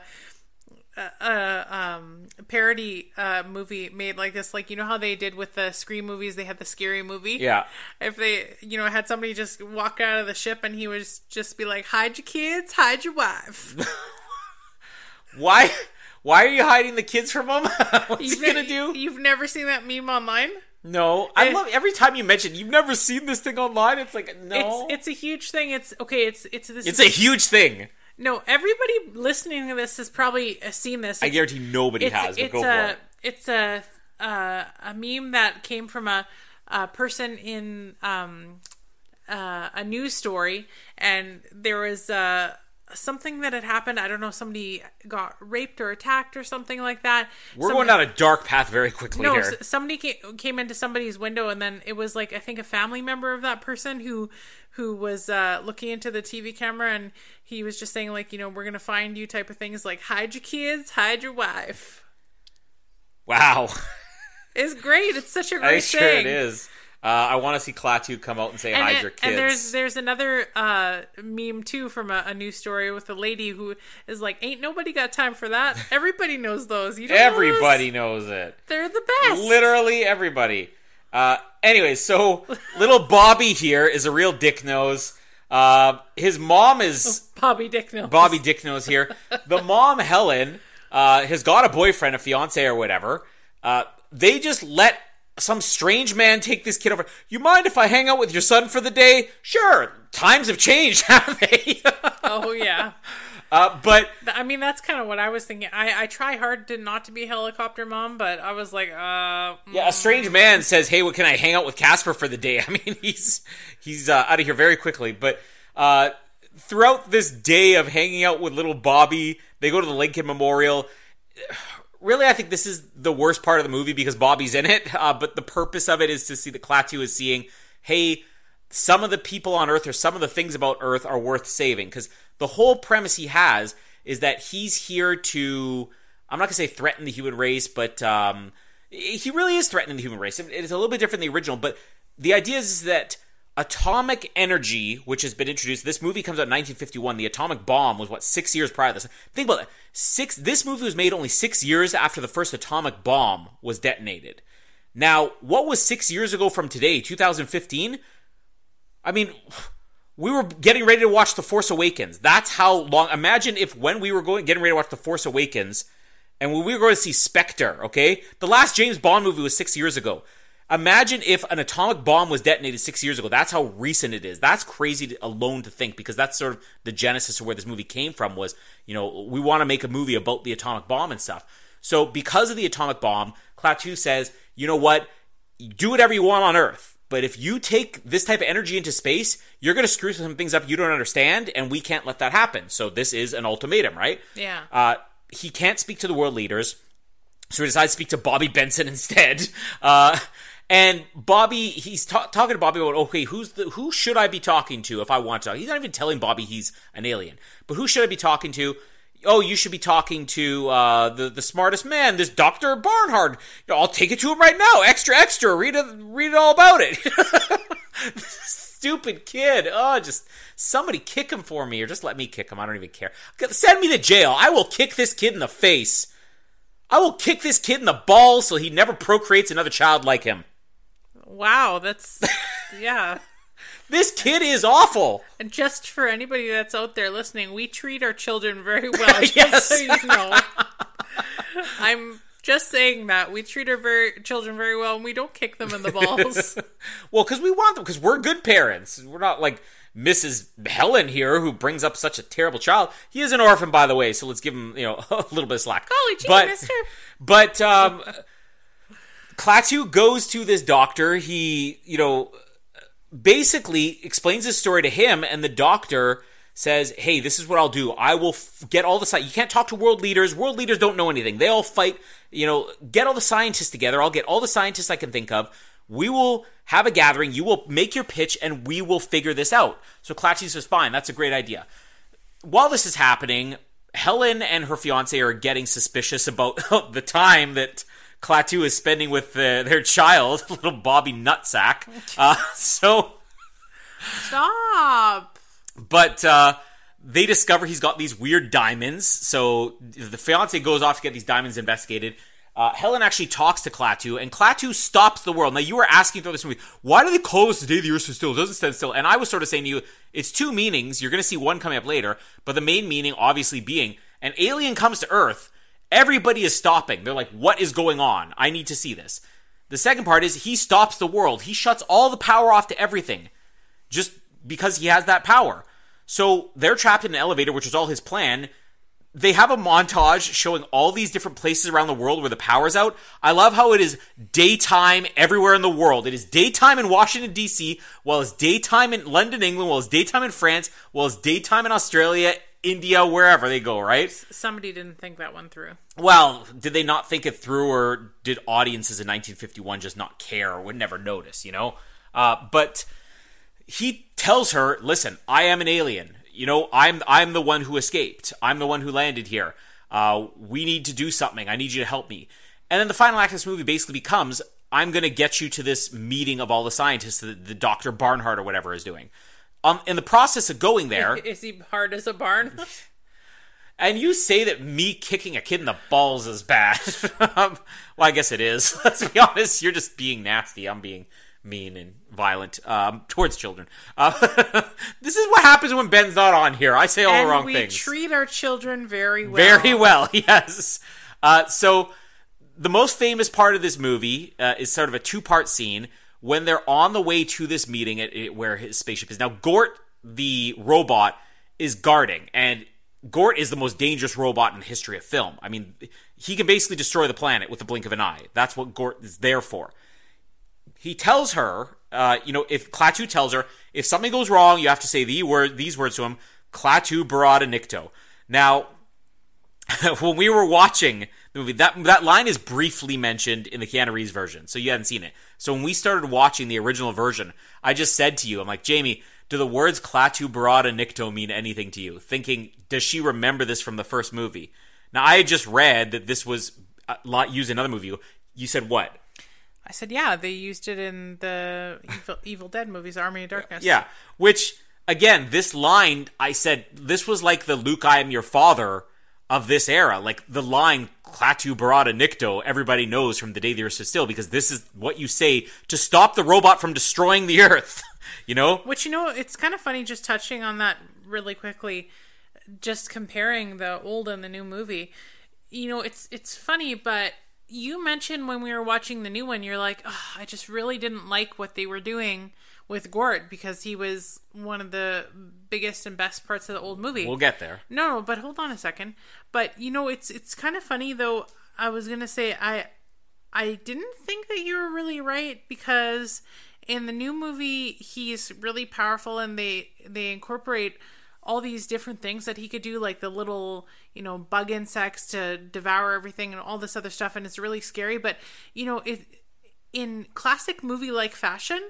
a, a um parody uh movie made like this like you know how they did with the scream movies they had the scary movie yeah, if they you know had somebody just walk out of the ship and he was just be like hide your kids hide your wife why? Why are you hiding the kids from him? What's You've he gonna ne- do? you've never seen that meme online No, I love every time you mention you've never seen this thing online. It's like no, it's it's a huge thing it's okay it's it's this it's a huge thing. no everybody listening to this has probably uh, seen this I guarantee nobody it's, has. But it's for a it. it's a uh, a meme that came from a, a person in um, uh, a news story, and there was uh, something that had happened. I don't know, somebody got raped or attacked or something like that. We're Some- going down a dark path very quickly no, here. somebody came, came into somebody's window, and then it was like I think a family member of that person who who was uh, looking into the TV camera, and he was just saying like, you know, we're gonna find you type of things like hide your kids, hide your wife. Wow, It's great. It's such a great sure thing. it is. Uh, I want to see Klaatu come out and say And, hide and- your kids. and there's there's another uh, meme too from a, a news story with a lady who is like, "Ain't nobody got time for that. Everybody knows those. You don't know? Everybody knows it. They're the best. Literally everybody. Uh, anyway, so little Bobby here is a real dick nose. Uh, his mom is Bobby Dick knows. Bobby Dick nose here. The mom Helen uh, has got a boyfriend, a fiance, or whatever. Uh, they just let some strange man take this kid over. You mind if I hang out with your son for the day? Sure. Times have changed, haven't they? Oh yeah. uh, but I mean, that's kind of what I was thinking. I, I try hard to not to be helicopter mom, but I was like, uh, mm. Yeah, a strange man says, "Hey, what can I hang out with Casper for the day?" I mean, he's he's uh, out of here very quickly. But uh, throughout this day of hanging out with little Bobby, they go to the Lincoln Memorial. Really, I think this is the worst part of the movie because Bobby's in it. Uh, but the purpose of it is to see the Klaatu is seeing, hey, some of the people on Earth or some of the things about Earth are worth saving. Because the whole premise he has is that he's here to, I'm not going to say threaten the human race, but um, he really is threatening the human race. It is a little bit different than the original, but the idea is that atomic energy, which has been introduced, this movie comes out in 1951. The atomic bomb was what six years prior to this. Think about that. Six. This movie was made only six years after the first atomic bomb was detonated. Now, what was six years ago from today, 2015? I mean, we were getting ready to watch The Force Awakens. That's how long. Imagine if when we were going getting ready to watch The Force Awakens, and when we were going to see Spectre. Okay, the last James Bond movie was six years ago. Imagine if an atomic bomb was detonated six years ago. That's how recent it is. That's crazy to, alone to think because that's sort of the genesis of where this movie came from. Was you know we want to make a movie about the atomic bomb and stuff. So because of the atomic bomb, Klaatu says, you know what, do whatever you want on Earth. But if you take this type of energy into space, you're going to screw some things up you don't understand, and we can't let that happen. So this is an ultimatum, right? Yeah. Uh, he can't speak to the world leaders, so he decides to speak to Bobby Benson instead. Uh, and Bobby, he's ta- talking to Bobby about, okay, who's the who should I be talking to if I want to? He's not even telling Bobby he's an alien, but who should I be talking to? Oh, you should be talking to uh, the the smartest man, this Doctor Barnhardt. You know, I'll take it to him right now. Extra, extra. Read it, read it all about it. Stupid kid. Oh, just somebody kick him for me, or just let me kick him. I don't even care. Send me to jail. I will kick this kid in the face. I will kick this kid in the balls so he never procreates another child like him. Wow, that's yeah. This kid is awful. And just for anybody that's out there listening, we treat our children very well. Yes. so you know, I'm just saying that we treat our very children very well, and we don't kick them in the balls. Well, because we want them, because we're good parents. We're not like Mrs. Helen here, who brings up such a terrible child. He is an orphan, by the way, so let's give him, you know, a little bit of slack. Golly gee, but, mister. But um, Klaatu goes to this doctor. He, you know, basically explains his story to him, and the doctor says, "Hey, this is what I'll do. I will f- get all the sci- you can't talk to world leaders. World leaders don't know anything. They all fight. You know, get all the scientists together. I'll get all the scientists I can think of. We will have a gathering. You will make your pitch, and we will figure this out." So Klaatu says, "Fine, that's a great idea." While this is happening, Helen and her fiance are getting suspicious about the time that Klaatu is spending with the, their child, little Bobby Nutsack. Uh, so Stop. but uh, they discover he's got these weird diamonds. So the fiance goes off to get these diamonds investigated. Uh, Helen actually talks to Klaatu, and Klaatu stops the world. Now, you were asking throughout this movie, why do they call us the day the Earth stood still? It doesn't stand still. And I was sort of saying to you, it's two meanings. You're going to see one coming up later, but the main meaning obviously being an alien comes to Earth, everybody is stopping. They're like, what is going on? I need to see this. The second part is he stops the world. He shuts all the power off to everything just because he has that power. So they're trapped in an elevator, which is all his plan. They have a montage showing all these different places around the world where the power's out. I love how it is daytime everywhere in the world. It is daytime in Washington, D.C., while it's daytime in London, England, while it's daytime in France, while it's daytime in Australia, India, wherever they go, right? Somebody didn't think that one through. Well, did they not think it through, or did audiences in 1951 just not care or would never notice, you know? Uh, but he tells her, "Listen, I am an alien. You know, I'm I'm the one who escaped. I'm the one who landed here. Uh, we need to do something. I need you to help me." And then the final act of this movie basically becomes, "I'm going to get you to this meeting of all the scientists that the Doctor Barnhardt or whatever is doing." Um, in the process of going there, Is he hard as a barn? and you say that me kicking a kid in the balls is bad. um, well, I guess it is. Let's be honest. You're just being nasty. I'm being mean and violent um, towards children. Uh, this is what happens when Ben's not on here. I say all and the wrong we things. We treat our children very well. Very well, yes. Uh, so the most famous part of this movie uh, is sort of a two-part scene when they're on the way to this meeting at, at where his spaceship is. Now, Gort, the robot, is guarding, and Gort is the most dangerous robot in the history of film. I mean, he can basically destroy the planet with the blink of an eye. That's what Gort is there for. He tells her, uh, you know, if Klaatu tells her, if something goes wrong, you have to say the word, these words to him, Klaatu Barada Nikto. Now, when we were watching the movie, that that line is briefly mentioned in the Keanu Reeves version, so you hadn't seen it. So when we started watching the original version, I just said to you, I'm like, Jamie, do the words Klaatu Barada Nikto mean anything to you? Thinking, does she remember this from the first movie? Now, I had just read that this was uh, a lot used in another movie. You said what? I said, yeah, they used it in the Evil, Evil Dead movies, Army of Darkness. Yeah, which again, this line I said this was like the Luke, I am your father of this era. Like the line Klaatu Barada Nikto, everybody knows from the day the Earth still because this is what you say to stop the robot from destroying the Earth. you know? Which you know, it's kind of funny just touching on that really quickly, just comparing the old and the new movie. You know, it's it's funny, but you mentioned when we were watching the new one, you're like, oh, I just really didn't like what they were doing with Gort because he was one of the biggest and best parts of the old movie. We'll get there. No, but hold on a second. But you know, it's it's kind of funny though. I was gonna say I I didn't think that you were really right because in the new movie he's really powerful and they they incorporate all these different things that he could do like the little you know bug insects to devour everything and all this other stuff and it's really scary but you know it in classic movie like fashion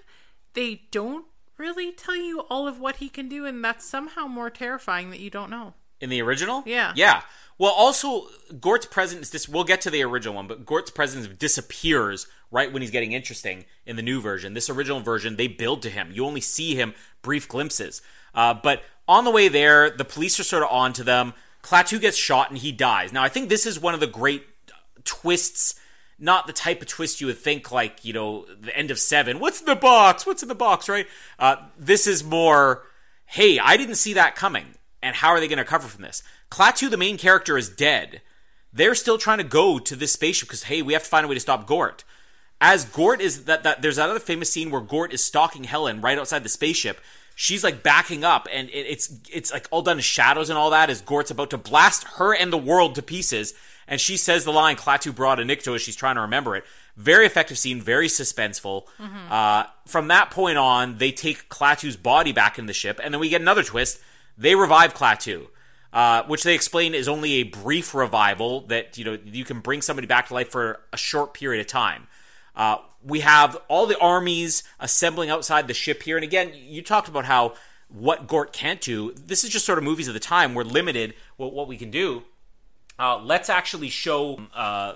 they don't really tell you all of what he can do and that's somehow more terrifying that you don't know In the original? Yeah. Yeah. Well, also, Gort's presence, this, we'll get to the original one, but Gort's presence disappears right when he's getting interesting in the new version. This original version, they build to him. You only see him brief glimpses. Uh, but on the way there, the police are sort of on to them. Klaatu gets shot and he dies. Now, I think this is one of the great twists, not the type of twist you would think like, you know, the end of Seven. What's in the box? What's in the box, right? Uh, this is more, hey, I didn't see that coming. And how are they going to recover from this? Klaatu, the main character, is dead. They're still trying to go to this spaceship because, hey, we have to find a way to stop Gort. As Gort is that, that there's that other famous scene where Gort is stalking Helen right outside the spaceship. She's like backing up, and it, it's it's like all done in shadows and all that. As Gort's about to blast her and the world to pieces, and she says the line "Klaatu Barada Nikto" as she's trying to remember it. Very effective scene, very suspenseful. Uh, from that point on, they take Klaatu's body back in the ship, and then we get another twist. they revive Klaatu. Uh, which they explain is only a brief revival that you know you can bring somebody back to life for a short period of time. Uh, we have all the armies assembling outside the ship here, and again, you talked about how what Gort can't do. This is just sort of movies of the time. We're limited what, what we can do. Uh, let's actually show uh,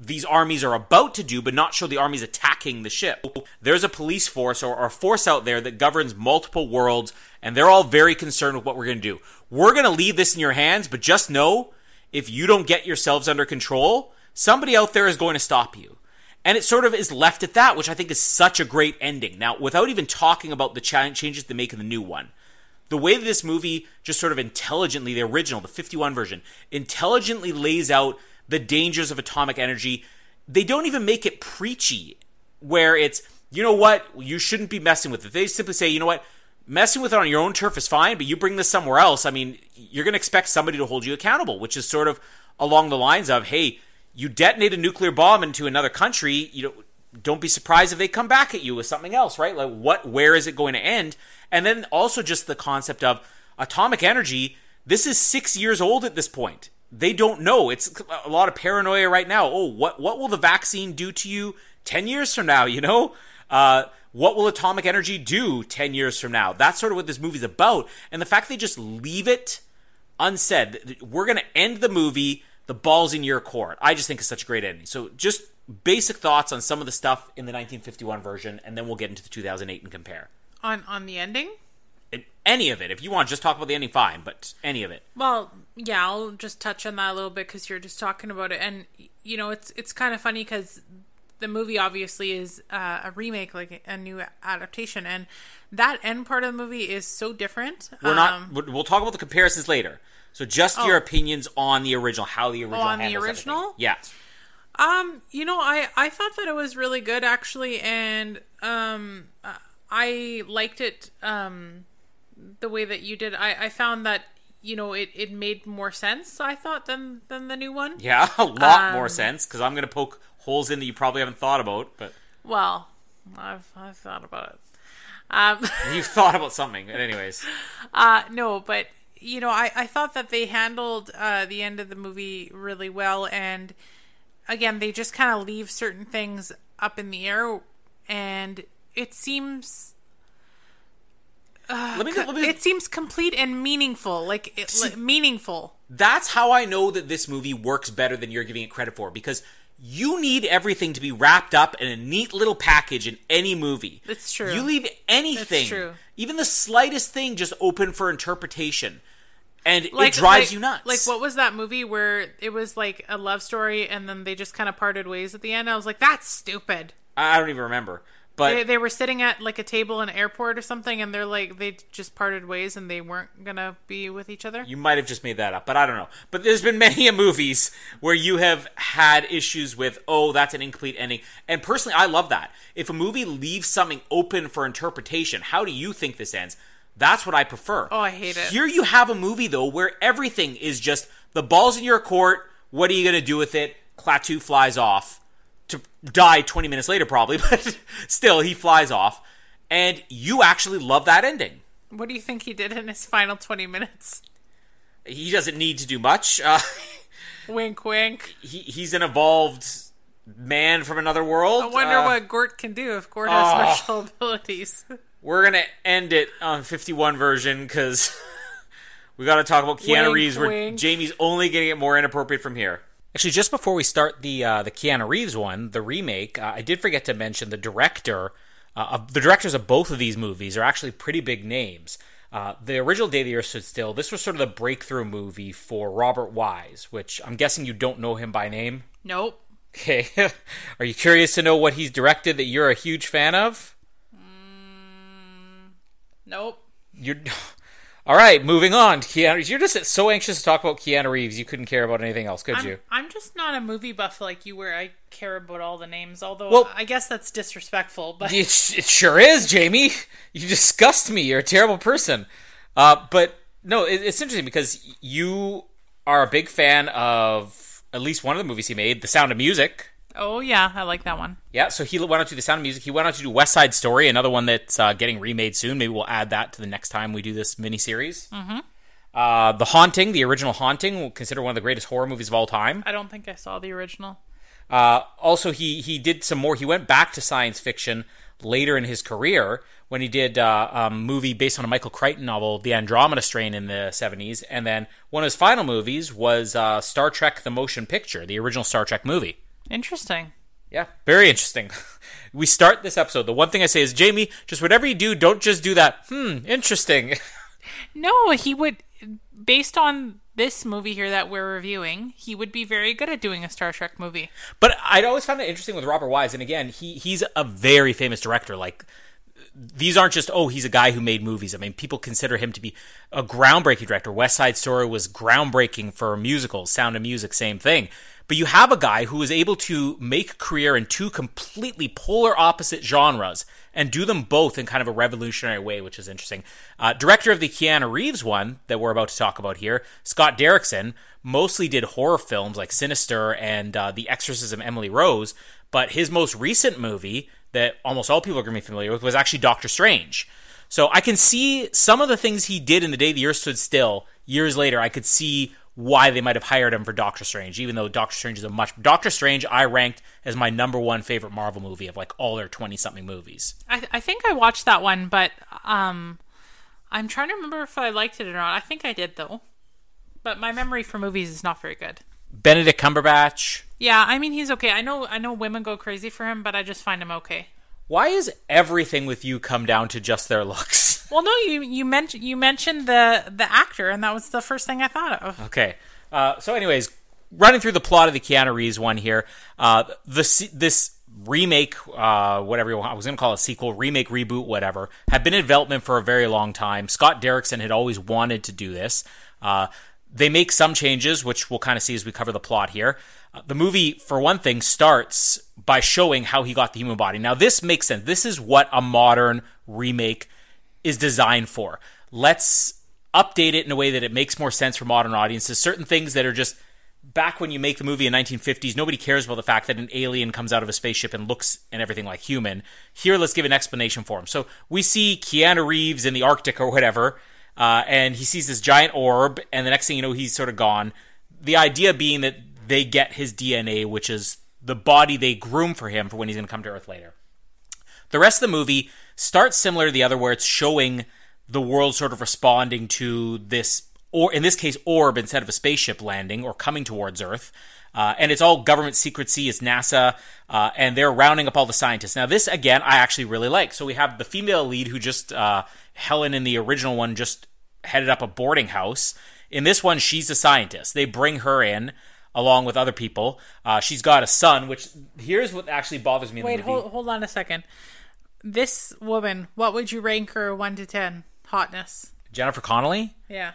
these armies are about to do, but not show the armies attacking the ship. There's a police force or, or a force out there that governs multiple worlds, and they're all very concerned with what we're going to do. We're going to leave this in your hands, but just know if you don't get yourselves under control, somebody out there is going to stop you. And it sort of is left at that, which I think is such a great ending. Now, without even talking about the changes they make in the new one, the way this movie just sort of intelligently, the original, the 51 version, intelligently lays out the dangers of atomic energy, they don't even make it preachy, where it's, you know what, you shouldn't be messing with it. They simply say, you know what, messing with it on your own turf is fine, but you bring this somewhere else, I mean, you're going to expect somebody to hold you accountable, which is sort of along the lines of, hey, you detonate a nuclear bomb into another country, you know, don't be surprised if they come back at you with something else, right? Like what where is it going to end? And then also just the concept of atomic energy, this is 6 years old at this point. They don't know. It's a lot of paranoia right now. Oh, what what will the vaccine do to you 10 years from now, you know? Uh, what will atomic energy do 10 years from now? That's sort of what this movie's about. And the fact they just leave it unsaid, we're going to end the movie the ball's in your court. I just think it's such a great ending. So just basic thoughts on some of the stuff in the 1951 version, and then we'll get into the 2008 and compare. On on the ending? Any of it. If you want to just talk about the ending, fine, but any of it. Well, yeah, I'll just touch on that a little bit because you're just talking about it, and you know, it's it's kind of funny because the movie obviously is uh, a remake, like a new adaptation, and that end part of the movie is so different. We're um, not. We'll talk about the comparisons later. So just oh. your opinions on the original, how the original. Oh, on the original, everything. yeah. Um, you know, I I thought that it was really good actually, and um, I liked it. Um, the way that you did, I I found that you know it it made more sense. I thought than than the new one. Yeah, a lot um, more sense because I'm gonna poke holes in that you probably haven't thought about, but well, I've I've thought about it. Um, You've thought about something, anyways. Uh, no, but you know, I, I thought that they handled uh, the end of the movie really well. And again, they just kind of leave certain things up in the air. And it seems. Uh, me, me, it seems complete and meaningful, like, it, see, like meaningful. That's how I know that this movie works better than you're giving it credit for because you need everything to be wrapped up in a neat little package in any movie. That's true. You leave anything, even the slightest thing, just open for interpretation and like, it drives like, you nuts. Like what was that movie where it was like a love story and then they just kind of parted ways at the end? I was like, that's stupid. I don't even remember. But they, they, were sitting at like a table in an airport or something, and they're like they just parted ways and they weren't gonna be with each other. You might have just made that up, but I don't know. But there's been many movies where you have had issues with, oh, that's an incomplete ending. And personally, I love that. If a movie leaves something open for interpretation, how do you think this ends? That's what I prefer. Oh, I hate it. Here you have a movie though where everything is just the ball's in your court. What are you going to do with it? Klaatu flies off to die 20 minutes later, probably, but still, he flies off. And you actually love that ending. What do you think he did in his final 20 minutes? He doesn't need to do much. Uh, wink, wink. He, he's an evolved man from another world. I wonder uh, what Gort can do if Gort has oh. special abilities. We're gonna end it on 51 version because we got to talk about Keanu wink, Reeves. Where. Jamie's only gonna get more inappropriate from here. Actually, just before we start the uh, the Keanu Reeves one, the remake, uh, I did forget to mention the director. Uh, the directors of both of these movies are actually pretty big names. Uh, the original Day the Earth Stood Still, this was sort of the breakthrough movie for Robert Wise, which I'm guessing you don't know him by name. Nope. Okay. are you curious to know what he's directed that you're a huge fan of? Nope. You're all right. Moving on. Keanu, you're just so anxious to talk about Keanu Reeves. You couldn't care about anything else, could I'm, you? I'm just not a movie buff like you, where I care about all the names. Although, well, I guess that's disrespectful. But it, it sure is, Jamie. You disgust me. You're a terrible person. Uh, but no, it, it's interesting because you are a big fan of at least one of the movies he made, The Sound of Music. Oh yeah, I like that one. Yeah, so he went on to do The Sound of Music. He went on to do West Side Story, another one that's uh, getting remade soon. Maybe we'll add that to the next time we do this miniseries. Mm-hmm. Uh, the Haunting, the original Haunting, considered one of the greatest horror movies of all time. I don't think I saw the original. Uh, also, he he did some more. He went back to science fiction later in his career when he did uh, a movie based on a Michael Crichton novel, The Andromeda Strain, in the '70s, and then one of his final movies was uh, Star Trek: The Motion Picture, the original Star Trek movie. Interesting. Yeah, very interesting. we start this episode. The one thing I say is, Jamie, just whatever you do, don't just do that. Hmm, interesting. No, he would, based on this movie here that we're reviewing, he would be very good at doing a Star Trek movie. But I'd always found it interesting with Robert Wise, and again, he he's a very famous director. Like these aren't just oh he's a guy who made movies. I mean, people consider him to be a groundbreaking director. West Side Story was groundbreaking for musicals. Sound of Music, same thing. But you have a guy who is able to make a career in two completely polar opposite genres and do them both in kind of a revolutionary way, which is interesting. Uh, director of the Keanu Reeves one that we're about to talk about here, Scott Derrickson, mostly did horror films like Sinister and uh, The Exorcism Emily Rose, but his most recent movie that almost all people are going to be familiar with was actually Doctor Strange. So I can see some of the things he did in The Day the Earth Stood Still years later. I could see why they might have hired him for Doctor Strange, even though Doctor Strange is a much Doctor Strange I ranked as my number one favorite Marvel movie of like all their twenty something movies. I, I think I watched that one, but um, I'm trying to remember if I liked it or not. I think I did though, but my memory for movies is not very good. Benedict Cumberbatch. Yeah, I mean he's okay. I know I know women go crazy for him, but I just find him okay. Why is everything with you come down to just their looks? Well, no, you you mentioned you mentioned the the actor, and that was the first thing I thought of. Okay. Uh, so, anyways, running through the plot of the Keanu Reeves one here, uh, this this remake, uh, whatever you want, I was going to call it sequel, remake, reboot, whatever, had been in development for a very long time. Scott Derrickson had always wanted to do this. Uh, they make some changes, which we'll kind of see as we cover the plot here. Uh, the movie, for one thing, starts by showing how he got the human body. Now, this makes sense. This is what a modern remake is designed for. Let's update it in a way that it makes more sense for modern audiences. Certain things that are just back when you make the movie in 1950s, nobody cares about the fact that an alien comes out of a spaceship and looks and everything like human. Here, let's give an explanation for him. So we see Keanu Reeves in the Arctic or whatever, uh, and he sees this giant orb, and the next thing you know, he's sort of gone. The idea being that they get his DNA, which is the body they groom for him for when he's going to come to Earth later. The rest of the movie starts similar to the other, where it's showing the world sort of responding to this, or in this case, orb instead of a spaceship landing or coming towards Earth. Uh, and it's all government secrecy. It's NASA, uh, and they're rounding up all the scientists. Now, this again, I actually really like. So we have the female lead who just uh, Helen in the original one just headed up a boarding house. In this one, she's a scientist. They bring her in along with other people. Uh, she's got a son, which here's what actually bothers me. Wait, hold hold on a second this woman, what would you rank her one to ten hotness? Jennifer Connelly. Yeah.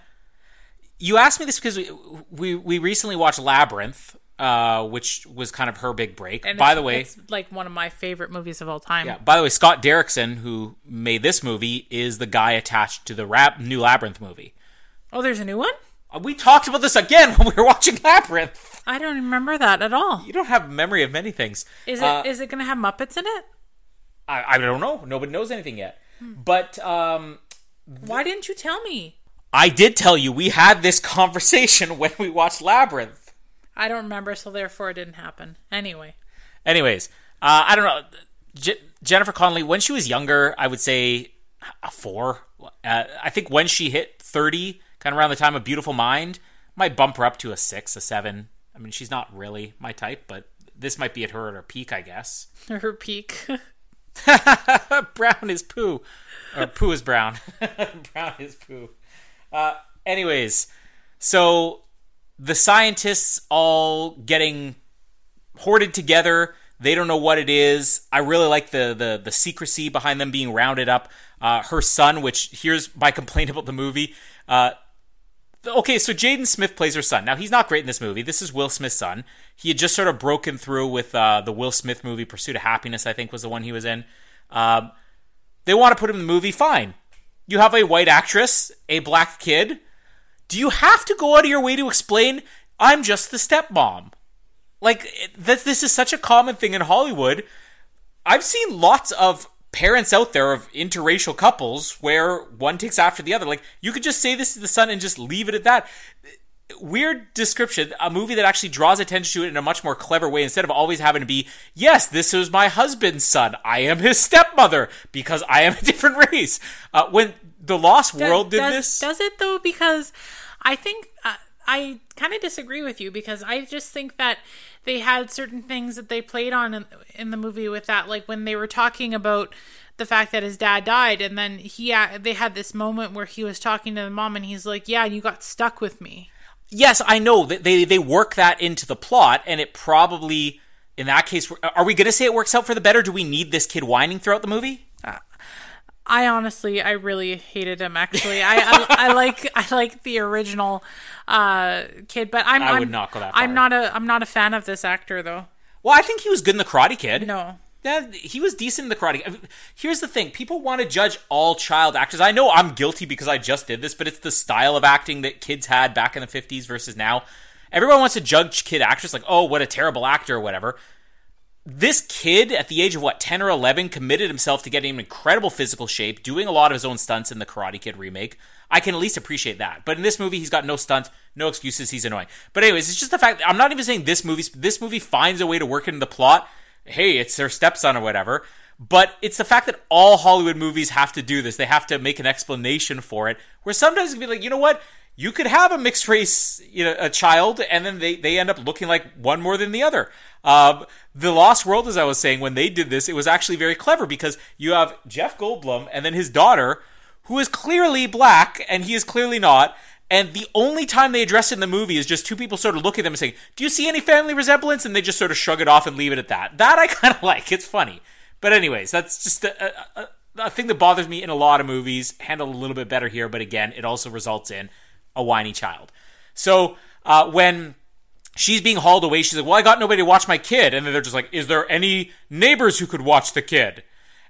You asked me this because we we, we recently watched Labyrinth, uh, which was kind of her big break. And by the way, it's like one of my favorite movies of all time. Yeah. By the way, Scott Derrickson, who made this movie, is the guy attached to the rap, new Labyrinth movie. Oh, there's a new one. Uh, we talked about this again when we were watching Labyrinth. I don't remember that at all. You don't have memory of many things. Is it? Uh, is it going to have Muppets in it? I, I don't know. Nobody knows anything yet. Hmm. But um, why didn't you tell me? I did tell you. We had this conversation when we watched Labyrinth. I don't remember, so therefore it didn't happen. Anyway. Anyways, uh, I don't know. J- Jennifer Connelly, when she was younger, I would say a four. Uh, I think when she hit 30, kind of around the time of Beautiful Mind, might bump her up to a six, a seven. I mean, she's not really my type, but this might be at her at her peak, I guess. Her peak. brown is poo. Or poo is brown. brown is poo. Uh, anyways, so the scientists all getting hoarded together. They don't know what it is. I really like the the, the secrecy behind them being rounded up. Uh, her son, which here's my complaint about the movie. Uh, okay, so Jaden Smith plays her son. Now he's not great in this movie. This is Will Smith's son. He had just sort of broken through with uh, the Will Smith movie Pursuit of Happiness. I think was the one he was in. Um, they want to put him in the movie. Fine. You have a white actress, a black kid. Do you have to go out of your way to explain? I'm just the stepmom. Like that. This is such a common thing in Hollywood. I've seen lots of parents out there of interracial couples where one takes after the other. Like you could just say this to the son and just leave it at that. Weird description, a movie that actually draws attention to it in a much more clever way instead of always having to be, yes, this is my husband's son. I am his stepmother because I am a different race. Uh, when The Lost World did does, this. Does it though? Because I think uh, I kind of disagree with you because I just think that they had certain things that they played on in, in the movie with that, like when they were talking about the fact that his dad died, and then he uh, they had this moment where he was talking to the mom, and he's like, "Yeah, you got stuck with me." yes, I know that they they work that into the plot, and it probably in that case, are we going to say it works out for the better? Do we need this kid whining throughout the movie? I honestly, I really hated him. Actually, I, I, I like I like the original uh, kid, but I'm I would I'm- not go that far. I'm not a I'm not a fan of this actor though. Well, I think he was good in the Karate Kid. No, Yeah, he was decent in the Karate. Kid. Here's the thing: people want to judge all child actors. I know I'm guilty because I just did this, but it's the style of acting that kids had back in the '50s versus now. Everyone wants to judge kid actors like, "Oh, what a terrible actor" or whatever. This kid, at the age of what 10 or 11, committed himself to getting an incredible physical shape, doing a lot of his own stunts in the Karate Kid remake. I can at least appreciate that. But in this movie, he's got no stunts, no excuses. He's annoying. But anyways, it's just the fact. That I'm not even saying this movie. This movie finds a way to work into the plot. Hey, it's their stepson or whatever. But it's the fact that all Hollywood movies have to do this. They have to make an explanation for it. Where sometimes it can be like, you know what? You could have a mixed race, you know, a child, and then they, they end up looking like one more than the other. Um, the Lost World, as I was saying, when they did this, it was actually very clever because you have Jeff Goldblum and then his daughter, who is clearly black and he is clearly not. And the only time they address it in the movie is just two people sort of look at them and saying, "Do you see any family resemblance?" And they just sort of shrug it off and leave it at that. That I kind of like. It's funny. But anyways, that's just a, a, a, a thing that bothers me in a lot of movies. Handled a little bit better here, but again, it also results in a whiny child. So uh, when she's being hauled away, she's like, "Well, I got nobody to watch my kid," and then they're just like, "Is there any neighbors who could watch the kid?"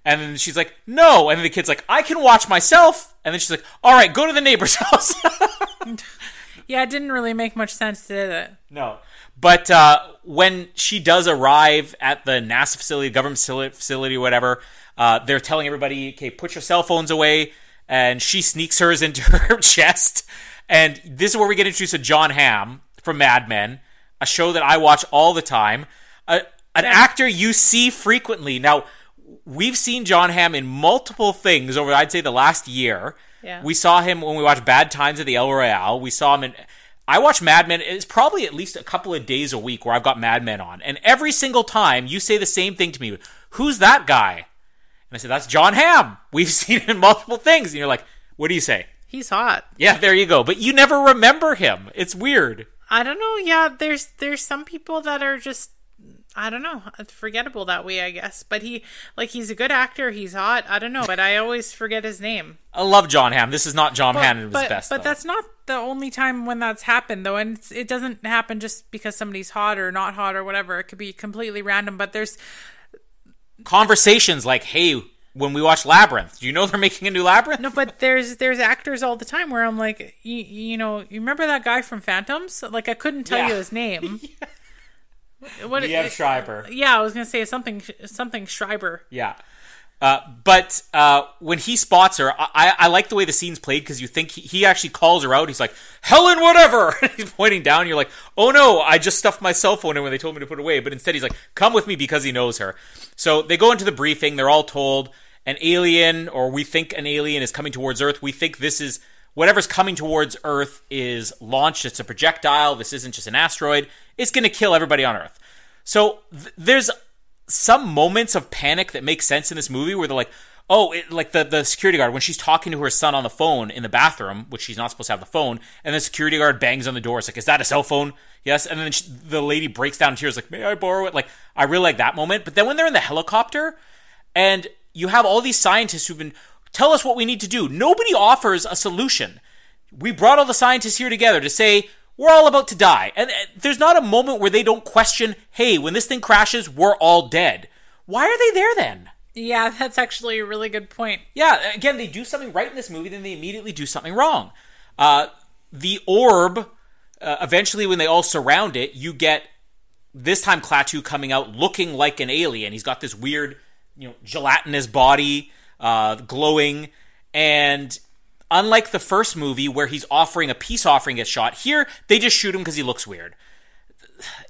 And then she's like, "No," and then the kid's like, "I can watch myself," and then she's like, "All right, go to the neighbor's house." yeah, it didn't really make much sense, did it? No. But uh, when she does arrive at the NASA facility, government facility, whatever, uh, they're telling everybody, okay, put your cell phones away. And she sneaks hers into her chest. And this is where we get introduced to Jon Hamm from Mad Men, a show that I watch all the time. Uh, an actor you see frequently. Now, we've seen Jon Hamm in multiple things over, I'd say, the last year. Yeah. We saw him when we watched Bad Times at the El Royale. We saw him in. I watch Mad Men. It's probably at least a couple of days a week where I've got Mad Men on. And every single time you say the same thing to me Who's that guy? And I said, That's Jon Hamm. We've seen him in multiple things. And you're like, What do you say? He's hot. Yeah, there you go. But you never remember him. It's weird. I don't know. Yeah, there's there's some people that are just I don't know, forgettable that way, I guess. But he like he's a good actor. He's hot. I don't know, but I always forget his name. I love Jon Hamm. This is not Jon But, Hamm at his but, best. but though. that's not the only time when that's happened, though, and it's, it doesn't happen just because somebody's hot or not hot or whatever. It could be completely random. But there's conversations like, Hey, when we watch Labyrinth, do you know they're making a new Labyrinth? no, but there's there's actors all the time where I'm like, you, you know, you remember that guy from Phantoms? Like I couldn't tell Yeah. you his name. What? Liev Schreiber. Yeah, I was gonna say something something Schreiber. Yeah. Uh, but uh, when he spots her, I, I like the way the scene's played because you think he, he actually calls her out. He's like, Helen, whatever. he's pointing down. You're like, oh no, I just stuffed my cell phone in when they told me to put it away. But instead, he's like, come with me because he knows her. So they go into the briefing. They're all told an alien, or we think an alien is coming towards Earth. We think this is whatever's coming towards Earth is launched. It's a projectile. This isn't just an asteroid. It's going to kill everybody on Earth. So th- there's some moments of panic that make sense in this movie where they're like, oh, it, like the, the security guard, when she's talking to her son on the phone in the bathroom, which she's not supposed to have the phone, and the security guard bangs on the door. It's like, is that a cell phone? Yes. And then she, the lady breaks down in tears, like, may I borrow it? Like, I really like that moment. But then when they're in the helicopter and you have all these scientists who've been, tell us what we need to do, nobody offers a solution. We brought all the scientists here together to say, we're all about to die. And there's not a moment where they don't question, hey, when this thing crashes, we're all dead. Why are they there then? Yeah, that's actually a really good point. Yeah, again, they do something right in this movie, then they immediately do something wrong. Uh, the orb, uh, eventually, when they all surround it, you get this time Klaatu coming out looking like an alien. He's got this weird you know gelatinous body, uh, glowing, and unlike the first movie where he's offering a peace offering gets shot, here they just shoot him because he looks weird.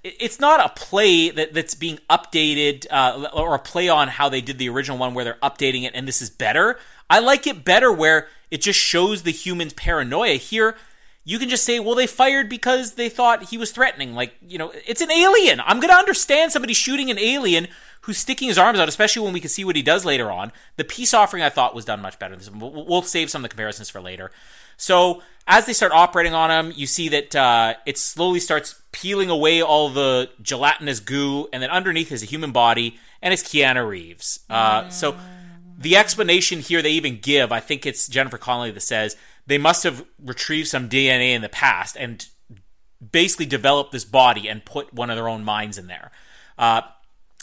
It's not a play that, that's being updated uh, or a play on how they did the original one where they're updating it and this is better. I like it better where it just shows the human's paranoia. Here, you can just say, well, they fired because they thought he was threatening. Like, you know, it's an alien. I'm going to understand somebody shooting an alien who's sticking his arms out, especially when we can see what he does later on. The peace offering I thought was done much better. We'll save some of the comparisons for later. So as they start operating on him, you see that uh, it slowly starts peeling away all the gelatinous goo, and then underneath is a human body, and it's Keanu Reeves. Uh, so the explanation here they even give, I think it's Jennifer Connelly that says they must have retrieved some DNA in the past and basically developed this body and put one of their own minds in there. Uh,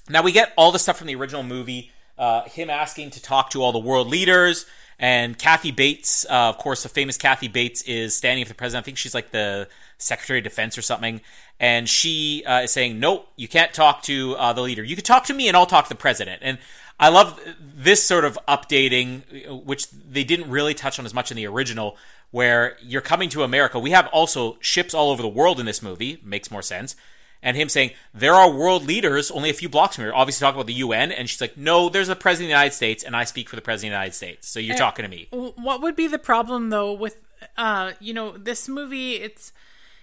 now we get all the stuff from the original movie. Uh, him asking to talk to all the world leaders, and Kathy Bates, uh, of course, the famous Kathy Bates is standing for the president. I think she's like the Secretary of Defense or something, and she uh, is saying, "Nope, you can't talk to uh, the leader. You can talk to me, and I'll talk to the president." And I love this sort of updating, which they didn't really touch on as much in the original, where you're coming to America. We have also ships all over the world in this movie. Makes more sense and him saying there are world leaders only a few blocks from here. Obviously, talking about the UN, and she's like, "No, there's a president of the United States, and I speak for the president of the United States. So you're uh, talking to me." What would be the problem though with, uh, you know, this movie? It's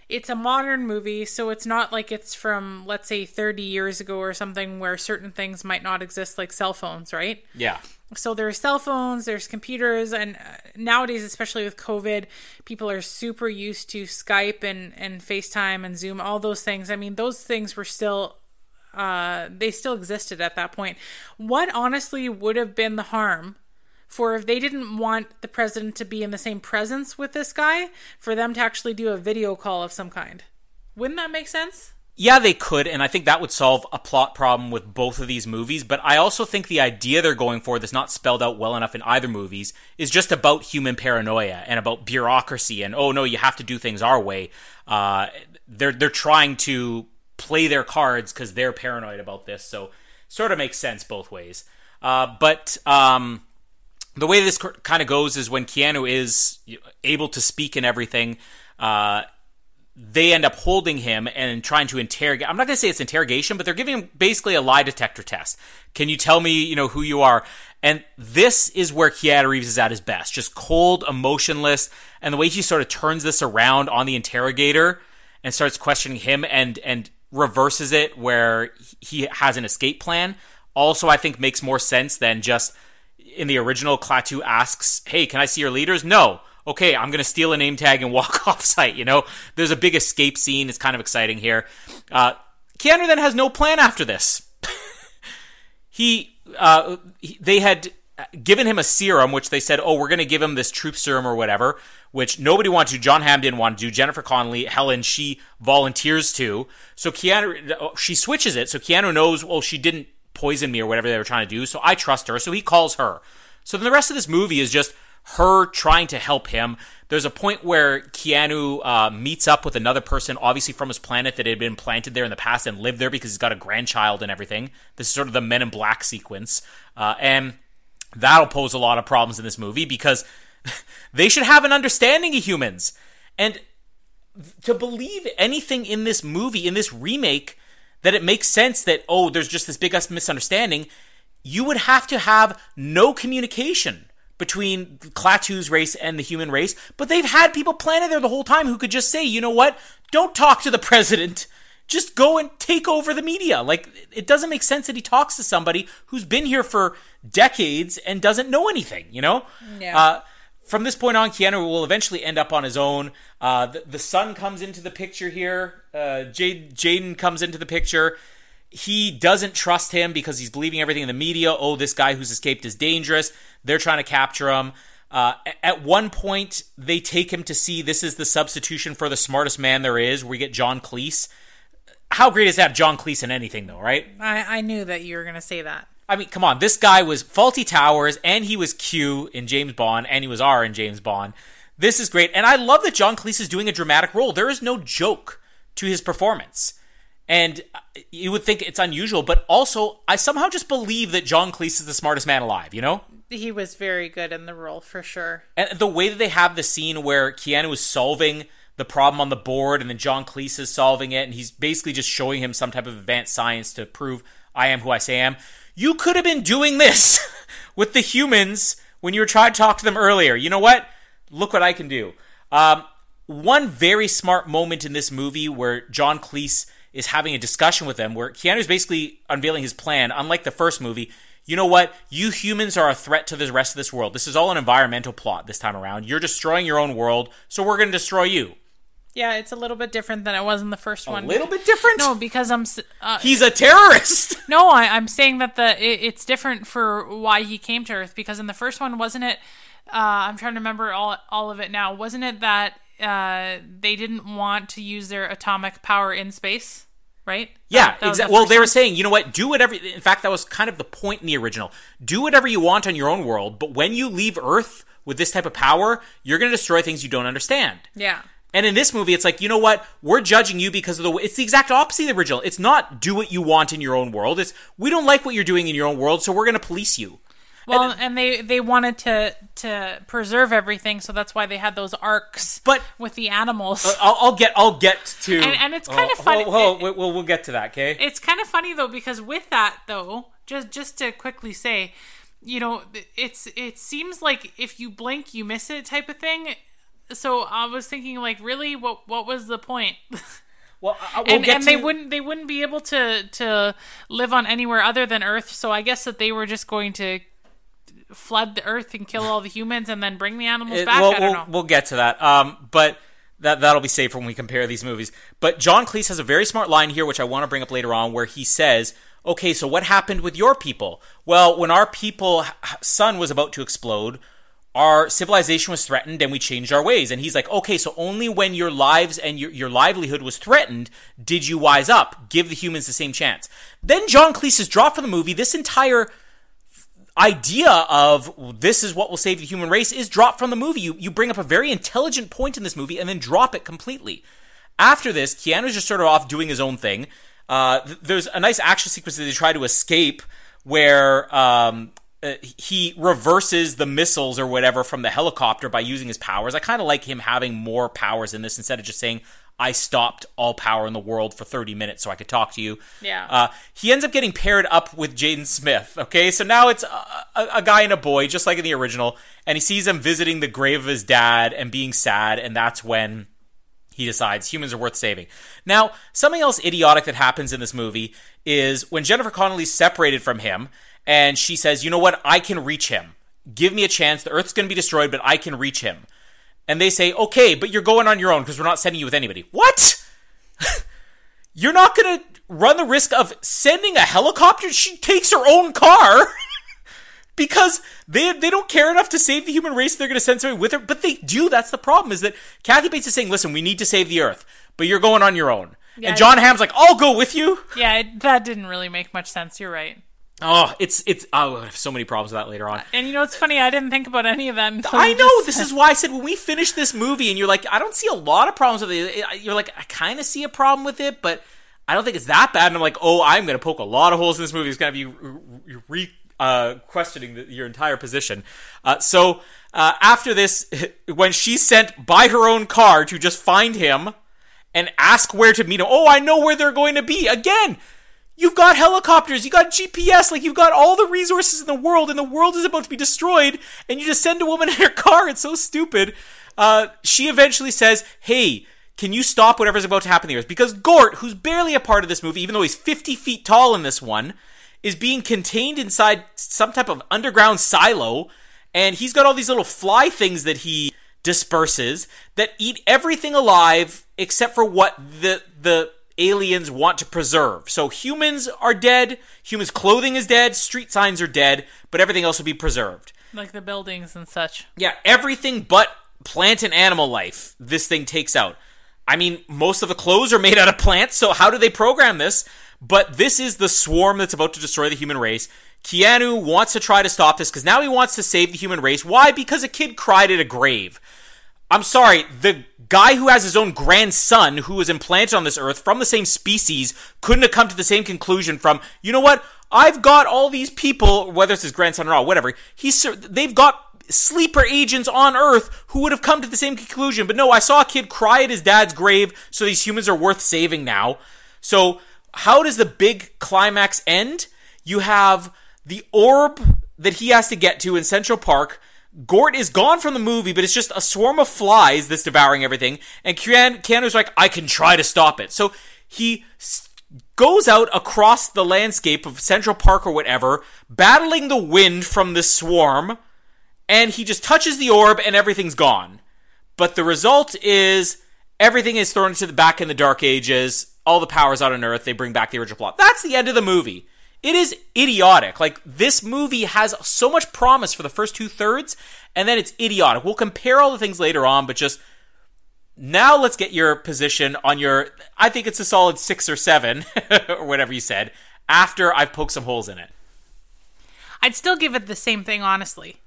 it's a modern movie, so it's not like it's from let's say 30 years ago or something where certain things might not exist, like cell phones, right? Yeah. So there's cell phones there's computers and uh, nowadays especially with covid people are super used to skype and and facetime and zoom all those things. I mean those things were still uh, they still existed at that point. What honestly would have been the harm for if they didn't want the president to be in the same presence with this guy for them to actually do a video call of some kind wouldn't that make sense yeah, they could, and I think that would solve a plot problem with both of these movies. But I also think the idea they're going for that's not spelled out well enough in either movies is just about human paranoia and about bureaucracy and oh no, you have to do things our way. Uh, they're they're trying to play their cards because they're paranoid about this, so sort of makes sense both ways. Uh, but um, the way this kind of goes is when Keanu is able to speak and everything. Uh, they end up holding him and trying to interrogate. I'm not going to say it's interrogation, but they're giving him basically a lie detector test. Can you tell me, you know, who you are? And this is where Keanu Reeves is at his best, just cold, emotionless, and the way he sort of turns this around on the interrogator and starts questioning him and and reverses it where he has an escape plan. Also, I think makes more sense than just in the original. Klaatu asks, "Hey, can I see your leaders?" No okay, I'm to steal a name tag and walk off site. You know, there's a big escape scene. It's kind of exciting here. Uh, Keanu then has no plan after this. he, uh, they had given him a serum, which they said, oh, we're to give him this truth serum or whatever, which nobody wanted to. Jon Hamm didn't want to do. Jennifer Connelly, Helen, she volunteers to. So Keanu, she switches it. So Keanu knows, well, she didn't poison me or whatever they were trying to do. So I trust her. So he calls her. So then the rest of this movie is just her trying to help him. There's a point where Keanu uh, meets up with another person, obviously from his planet that had been planted there in the past and lived there because he's got a grandchild and everything. This is sort of the Men in Black sequence. Uh, and that'll pose a lot of problems in this movie because they should have an understanding of humans. And to believe anything in this movie, in this remake, that it makes sense that, oh, there's just this big misunderstanding, you would have to have no communication between Klaatu's race and the human race, but they've had people planted there the whole time who could just say, you know what, don't talk to the president. Just go and take over the media. Like, it doesn't make sense that he talks to somebody who's been here for decades and doesn't know anything, you know? Yeah. Uh, from this point on, Keanu will eventually end up on his own. Uh, the, the, son comes into the picture here. Uh, Jade, Jaden comes into the picture he doesn't trust him because he's believing everything in the media. Oh, this guy who's escaped is dangerous. They're trying to capture him. Uh, at one point, they take him to see this is the substitution for the smartest man there is. We get John Cleese. How great is that, John Cleese in anything, though, right? I, I knew that you were going to say that. I mean, come on. This guy was Fawlty Towers, and he was Q in James Bond, and he was R in James Bond. This is great. And I love that John Cleese is doing a dramatic role. There is no joke to his performance And you would think it's unusual, but also I somehow just believe that John Cleese is the smartest man alive, you know? He was very good in the role for sure. And the way that they have the scene where Keanu is solving the problem on the board and then John Cleese is solving it and he's basically just showing him some type of advanced science to prove I am who I say I am. You could have been doing this with the humans when you were trying to talk to them earlier. You know what? Look what I can do. Um, one very smart moment in this movie where John Cleese is having a discussion with them where Keanu's basically unveiling his plan, unlike the first movie. You know what? You humans are a threat to the rest of this world. This is all an environmental plot this time around. You're destroying your own world, so we're going to destroy you. Yeah, it's a little bit different than it was in the first one. A little bit different? No, because I'm. Uh, He's a terrorist. no, I, I'm saying that the it, it's different for why he came to Earth because in the first one wasn't it? Uh, I'm trying to remember all all of it now. Wasn't it that uh, they didn't want to use their atomic power in space? Right? Yeah, That- was the exactly. Well, they were saying, you know what? Do whatever. In fact, that was kind of the point in the original. Do whatever you want on your own world, but when you leave Earth with this type of power, you're going to destroy things you don't understand. Yeah. And in this movie, it's like, you know what? We're judging you because of the way. It's the exact opposite of the original. It's not do what you want in your own world. It's we don't like what you're doing in your own world, so we're going to police you. Well, and, they they wanted to to preserve everything, so that's why they had those arcs. But- with the animals, uh, I'll, I'll get. I'll get to. And- and it's kind of Oh, funny- oh, oh, we'll, we'll, we'll get to that. Okay. it's kind of funny though because with that though, just just to quickly say, you know, it's it seems like if you blink, you miss it type of thing. So I was thinking, like, really, what what was the point? well, I- we'll and and to, they wouldn't they wouldn't be able to to live on anywhere other than Earth. So I guess that they were just going to flood the Earth and kill all the humans and then bring the animals It- back. We'll, I don't we'll, know. we'll get to that. Um, but that that'll be safe when we compare these movies. But John Cleese has a very smart line here, which I want to bring up later on, where he says, "Okay, so what happened with your people? Well, when our people sun was about to explode." Our civilization was threatened and we changed our ways. And he's like, okay, so only when your lives and your, your livelihood was threatened did you wise up, give the humans the same chance. Then John Cleese is dropped from the movie. This entire idea of this is what will save the human race is dropped from the movie. You, you bring up a very intelligent point in this movie and then drop it completely. After this, Keanu's just sort of off doing his own thing. Uh, th- there's a nice action sequence that they try to escape where um, uh, he reverses the missiles or whatever from the helicopter by using his powers. I kind of like him having more powers in this instead of just saying, I stopped all power in the world for 30 minutes so I could talk to you. Yeah. Uh, he ends up getting paired up with Jaden Smith. Okay, so now it's a, a, a guy and a boy, just like in the original, and he sees him visiting the grave of his dad and being sad, and that's when he decides humans are worth saving. Now, something else idiotic that happens in this movie is when Jennifer Connelly's separated from him, and she says, "You know what? I can reach him. Give me a chance. The Earth's going to be destroyed, but I can reach him." And they say, "Okay, but you're going on your own because we're not sending you with anybody." What? you're not going to run the risk of sending a helicopter? She takes her own car. because they they don't care enough to save the human race. They're going to send somebody with her, but they do. That's the problem. Is that Kathy Bates is saying, "Listen, we need to save the Earth, but you're going on your own." Yeah, and Jon Hamm's like, "I'll go with you." yeah, it, that didn't really make much sense. You're right. Oh, it's it's. Oh, I have so many problems with that later on. And you know, it's funny. I didn't think about any of that. Until I know just this is why I said when we finish this movie, and you're like, I don't see a lot of problems with it. You're like, I kind of see a problem with it, but I don't think it's that bad. And I'm like, oh, I'm going to poke a lot of holes in this movie. It's going to be re, re uh, questioning the, your entire position. Uh, so uh, after this, when she's sent by her own car to just find him and ask where to meet him, oh, I know where they're going to be. Again, You've got helicopters, you got GPS, like you've got all the resources in the world, and the world is about to be destroyed, and you just send a woman in her car. It's so stupid. Uh, she eventually says, Hey, can you stop whatever's about to happen to the Earth? Because Gort, who's barely a part of this movie, even though he's 50 feet tall in this one, is being contained inside some type of underground silo, and he's got all these little fly things that he disperses that eat everything alive except for what the the aliens want to preserve. So humans are dead, humans' clothing is dead, street signs are dead, but everything else will be preserved. like the buildings and such. Yeah, everything but plant and animal life this thing takes out. I mean, most of the clothes are made out of plants, so how do they program this? But this is the swarm that's about to destroy the human race. Keanu wants to try to stop this because now he wants to save the human race. Why? Because a kid cried at a grave. I'm sorry, the guy who has his own grandson who was implanted on this earth from the same species couldn't have come to the same conclusion from, you know what? I've got all these people, whether it's his grandson or not, whatever. He's they've got sleeper agents on Earth who would have come to the same conclusion. But no, I saw a kid cry at his dad's grave, so these humans are worth saving now. So how does the big climax end? You have the orb that he has to get to in Central Park. Gort is gone from the movie, but it's just a swarm of flies that's devouring everything. And Keanu, Keanu's like, I can try to stop it. So he goes out across the landscape of Central Park or whatever, battling the wind from the swarm, and he just touches the orb and everything's gone. But the result is everything is thrown into the back in the Dark Ages. All the powers out on Earth. They bring back the original plot. That's the end of the movie. It is idiotic. Like this movie has so much promise for the first two thirds, and then it's idiotic. We'll compare all the things later on, but just now let's get your position on your. I think it's a solid six or seven, or whatever you said. After I've poked some holes in it, I'd still give it the same thing, honestly.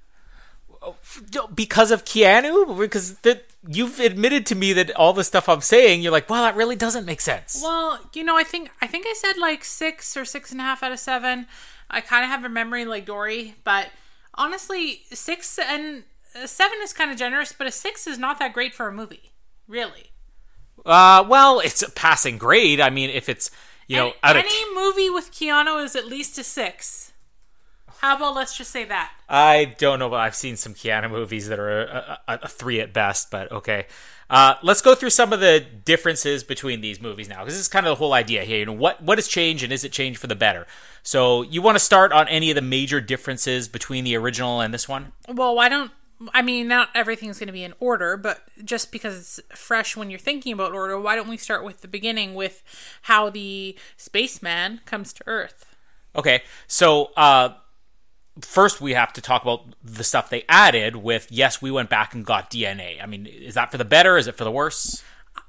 Because of Keanu, because that you've admitted to me that all the stuff I'm saying, you're like, well, that really doesn't make sense. Well, you know, I think I think I said like six or six and a half out of seven. I kind of have a memory like Dory, but honestly, six and uh, seven is kind of generous, but a six is not that great for a movie, really. Uh, well, it's a passing grade. I mean, if it's you know any, any movie with Keanu is at least a six. How about let's just say that? I don't know, but I've seen some Keanu movies that are a, a, a three at best. But okay, uh, let's go through some of the differences between these movies now, because this is kind of the whole idea here. You know, what what has changed, and is it changed for the better? So, you want to start on any of the major differences between the original and this one? Well, why don't I mean not everything's going to be in order, but just because it's fresh when you're thinking about order, why don't we start with the beginning with how the spaceman comes to Earth? Okay, so uh, first we have to talk about the stuff they added with yes we went back and got dna i mean is that for the better is it for the worse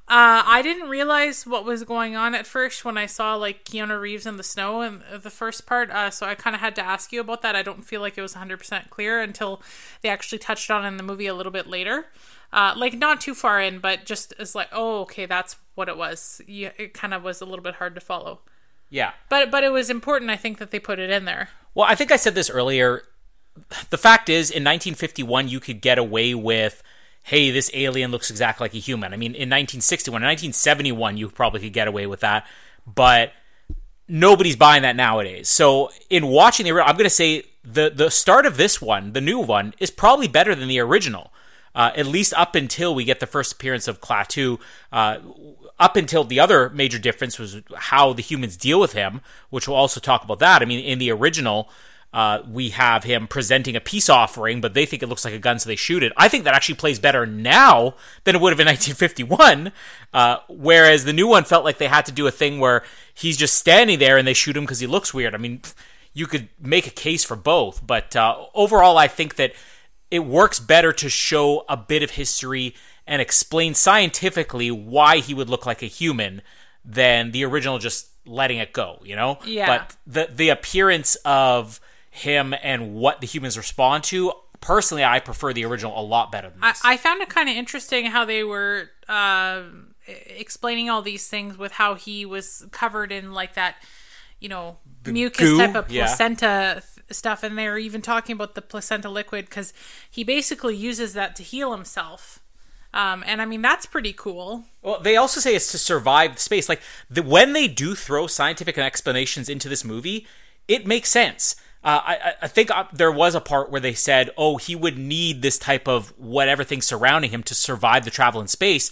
Uh, I didn't realize what was going on at first when I saw like Keanu Reeves in the snow in the first part. Uh, so I kind of had to ask you about that. I don't feel like it was 100% clear until they actually touched on in the movie a little bit later. Uh, like not too far in, but just as like, oh, okay, that's what it was. Yeah, it kind of was a little bit hard to follow. yeah But but it was important, I think, that they put it in there. Well i think i said this earlier the fact is in 1951 you could get away with hey this alien looks exactly like a human i mean in 1961 in 1971 you probably could get away with that but nobody's buying that nowadays. So in watching the, I'm going to say the the start of this one, the new one, is probably better than the original. Uh, at least up until we get the first appearance of Klaatu. Uh, up until the other major difference was how the humans deal with him, which we'll also talk about that. I mean, in the original, uh, we have him presenting a peace offering, but they think it looks like a gun, so they shoot it. I think that actually plays better now than it would have in 1951. Uh, whereas the new one felt like they had to do a thing where he's just standing there and they shoot him because he looks weird. I mean, you could make a case for both, but uh, overall, I think that it works better to show a bit of history and explain scientifically why he would look like a human than the original just letting it go, you know? Yeah. But the the appearance of him and what the humans respond to, personally I prefer the original a lot better than I, this. I found it kind of interesting how they were uh, explaining all these things with how he was covered in like that, you know, mucus goo, type of yeah. placenta th- stuff, and they were even talking about the placenta liquid because he basically uses that to heal himself. Um, and I mean that's pretty cool. Well, they also say it's to survive space. Like the, when they do throw scientific explanations into this movie, it makes sense. Uh, I, I- think uh, there was a part where they said, "Oh, he would need this type of whatever thing surrounding him to survive the travel in space."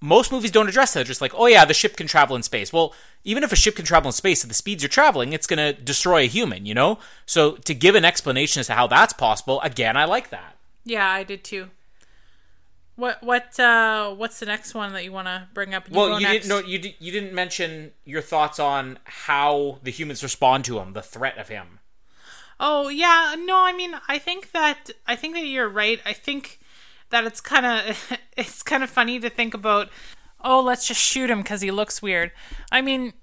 Most movies don't address that. They're just like, "Oh yeah, the ship can travel in space." Well, even if a ship can travel in space at the speeds you're traveling, it's going to destroy a human. You know, so to give an explanation as to how that's possible, again, I like that. Yeah, I did too. What what uh what's the next one that you want to bring up? Well, you next. didn't know you di- you didn't mention your thoughts on how the humans respond to him, the threat of him. Oh yeah, no, I mean, I think that I think that you're right. I think that it's kind of it's kind of funny to think about. Oh, let's just shoot him because he looks weird. I mean,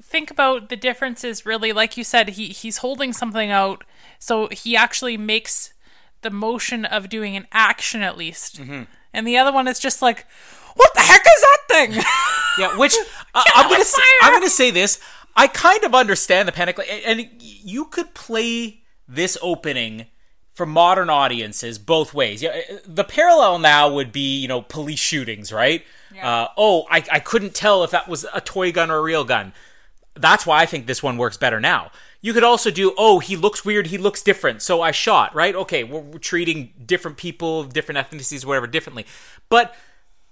think about the differences. Really, like you said, he he's holding something out, so he actually makes the motion of doing an action at least. and the other one is just like, what the heck is that thing? Yeah, which uh, I'm gonna say, I'm gonna say this. I kind of understand the panic, and you could play this opening for modern audiences both ways. Yeah, uh, the parallel now would be you know police shootings, right? Uh, oh, I I couldn't tell if that was a toy gun or a real gun. That's why I think this one works better now. You could also do, oh, he looks weird, he looks different, so I shot, right? Okay, we're, we're treating different people, different ethnicities, whatever, differently. But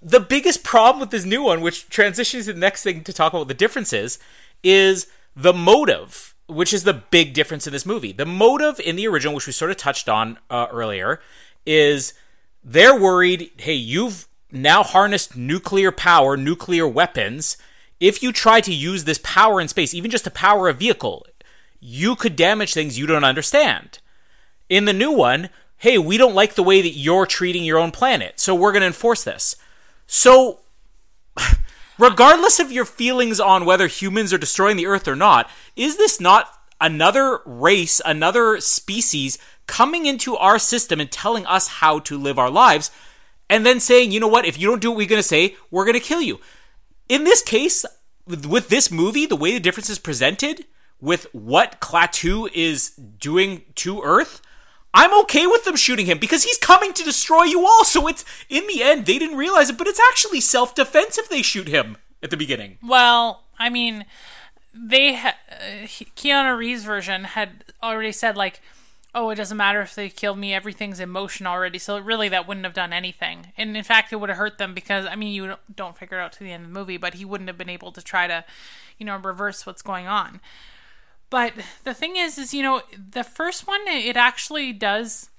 the biggest problem with this new one, which transitions to the next thing to talk about the difference is, the motive, which is the big difference in this movie. The motive in the original, which we sort of touched on uh, earlier, is they're worried hey, you've now harnessed nuclear power, nuclear weapons. If you try to use this power in space, even just to power a vehicle, you could damage things you don't understand. In the new one, hey, we don't like the way that you're treating your own planet, so we're going to enforce this. So, regardless of your feelings on whether humans are destroying the earth or not, is this not another race, another species coming into our system and telling us how to live our lives and then saying, you know what, if you don't do what we're going to say, we're going to kill you? In this case, with this movie, the way the difference is presented, with what Klaatu is doing to Earth, I'm okay with them shooting him because he's coming to destroy you all. So it's in the end they didn't realize it, but it's actually self defense if they shoot him at the beginning. Well, I mean, they ha- uh, Keanu Reeves' version had already said like, "Oh, it doesn't matter if they killed me; everything's in motion already." So really, that wouldn't have done anything, and in fact, it would have hurt them because I mean, you don't figure it out to the end of the movie, but he wouldn't have been able to try to, you know, reverse what's going on. But the thing is, is you know, the first one it actually does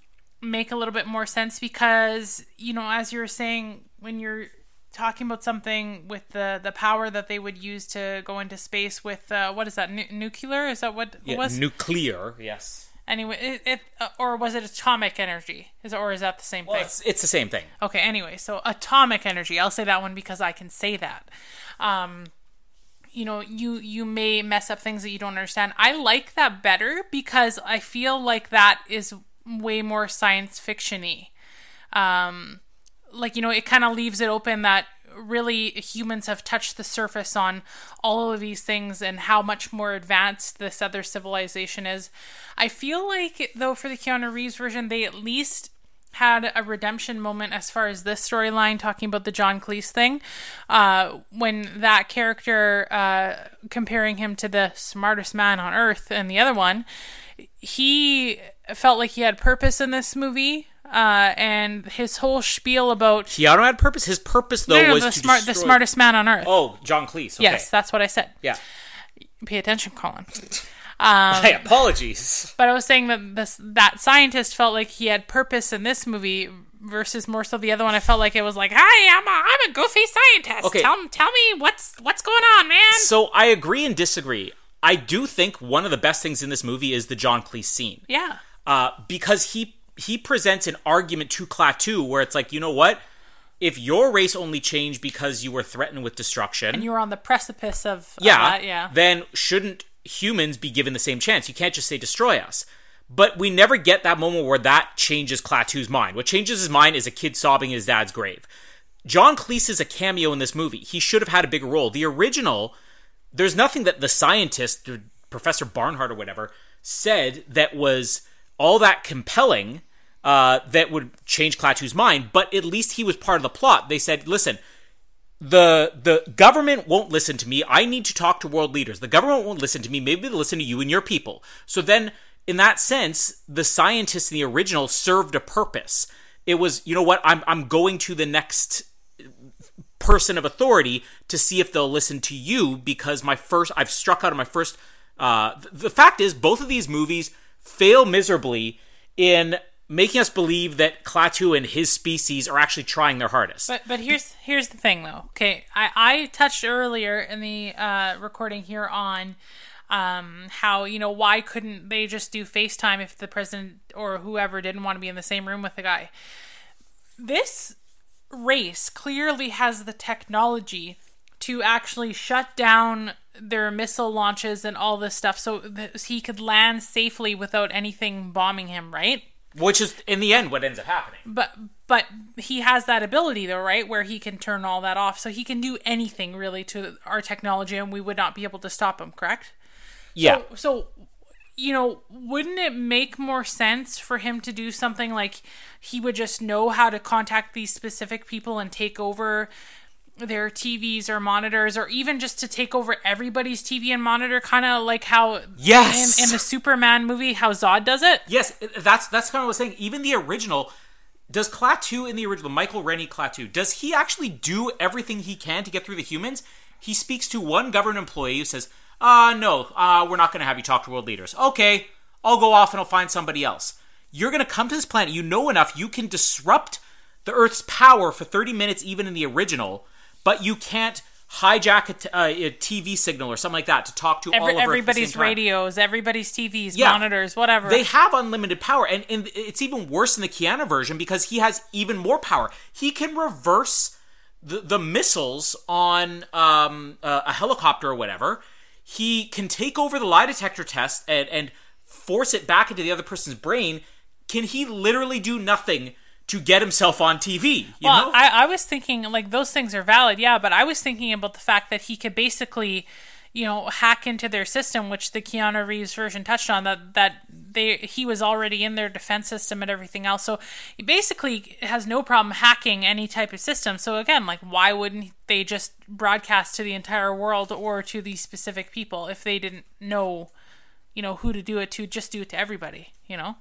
make a little bit more sense because you know, as you were saying, when you're talking about something with the the power that they would use to go into space with uh, what is that nu- nuclear? Is that what it was? nuclear, yes. anyway, it, it uh, or was it atomic energy? Is it, or is that the same Well, thing? it's, it's the same thing. Okay, anyway, so atomic energy. I'll say that one because I can say that. Um, you know, you you may mess up things that you don't understand. I like that better because I feel like that is way more science fictiony. Um, like you know, it kind of leaves it open that really humans have touched the surface on all of these things and how much more advanced this other civilization is. I feel like though for the Keanu Reeves version, they at least had a redemption moment as far as this storyline talking about the John Cleese thing uh, when that character uh, comparing him to the smartest man on earth and the other one he felt like he had purpose in this movie uh, and his whole spiel about Keanu had purpose. His purpose though no, no, was the to smart the smartest man on earth Oh, John Cleese. Okay. yes that's what I said Yeah. pay attention Colin hey, apologies. But I was saying that this that scientist felt like he had purpose in this movie versus more so the other one. I felt like it was like, "Hi, I'm a I'm a goofy scientist. Okay. Tell tell me what's what's going on, man." So I agree and disagree. I do think one of the best things in this movie is the John Cleese scene. yeah, uh, because he he presents an argument to Klaatu where it's like, you know what? If your race only changed because you were threatened with destruction, and you were on the precipice of, of yeah, that, yeah. then shouldn't humans be given the same chance? You can't just say destroy us. But we never get that moment where that changes Klaatu's mind. What changes his mind is a kid sobbing in his dad's grave. John Cleese is a cameo in this movie. He should have had a bigger role. The original, there's nothing that the scientist, Professor Barnhardt or whatever, said that was all that compelling uh, that would change Klaatu's mind. But at least he was part of the plot. They said, listen, the the government won't listen to me. I need to talk to world leaders. The government won't listen to me. Maybe they'll listen to you and your people. So then, in that sense, the scientists in the original served a purpose. It was, you know what? I'm I'm going to the next person of authority to see if they'll listen to you because my first I've struck out on my first. Uh, th- the fact is, both of these movies fail miserably in making us believe that Klaatu and his species are actually trying their hardest. But but here's here's the thing though. Okay, I I touched earlier in the uh, recording here on um how you know why couldn't they just do FaceTime if the president or whoever didn't want to be in the same room with the guy. This race clearly has the technology to actually shut down their missile launches and all this stuff so he could land safely without anything bombing him, right? Which is in the end what ends up happening. But but he has that ability though, right? Where he can turn all that off. So he can do anything really to our technology and we would not be able to stop him, correct? Yeah. So, so you know, wouldn't it make more sense for him to do something like he would just know how to contact these specific people and take over their TVs or monitors, or even just to take over everybody's TV and monitor, kind of like how Yes! in, in the Superman movie, how Zod does it. Yes, that's that's kind of what I was saying. Even the original, does Klaatu in the original, Michael Rennie Klaatu, does he actually do everything he can to get through the humans? He speaks to one government employee who says, uh, no, uh, we're not going to have you talk to world leaders. Okay, I'll go off and I'll find somebody else. You're going to come to this planet, you know enough, you can disrupt the Earth's power for 30 minutes, even in the original, but you can't hijack a, t- uh, a TV signal or something like that to talk to all Every, of at the everybody's radios, everybody's TVs, Yeah. monitors, whatever. They have unlimited power, and, and it's even worse in the Keanu version because he has even more power. He can reverse the, the missiles on um, a, a helicopter or whatever. He can take over the lie detector test and, and force it back into the other person's brain. Can he literally do nothing to get himself on TV? You well, know? I, I was thinking like those things are valid, yeah, but I was thinking about the fact that he could basically, you know, hack into their system, which the Keanu Reeves version touched on. That that they he was already in their defense system and everything else. So he basically has no problem hacking any type of system. So again, like why wouldn't they just broadcast to the entire world or to these specific people if they didn't know, you know, who to do it to? Just do it to everybody, you know.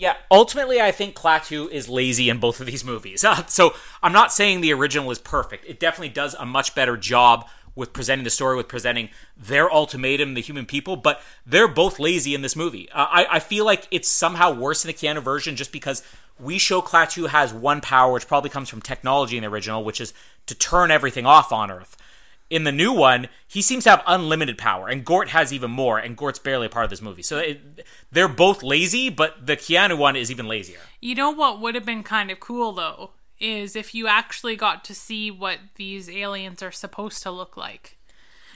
Yeah, ultimately, I think Klaatu is lazy in both of these movies. Uh, so I'm not saying the original is perfect. It definitely does a much better job with presenting the story, with presenting their ultimatum, the human people, but they're both lazy in this movie. Uh, I, I feel like it's somehow worse in the Keanu version just because we show Klaatu has one power, which probably comes from technology in the original, which is to turn everything off on Earth. In the new one, he seems to have unlimited power, and Gort has even more, and Gort's barely a part of this movie. So it, they're both lazy, but the Keanu one is even lazier. You know what would have been kind of cool though is if you actually got to see what these aliens are supposed to look like.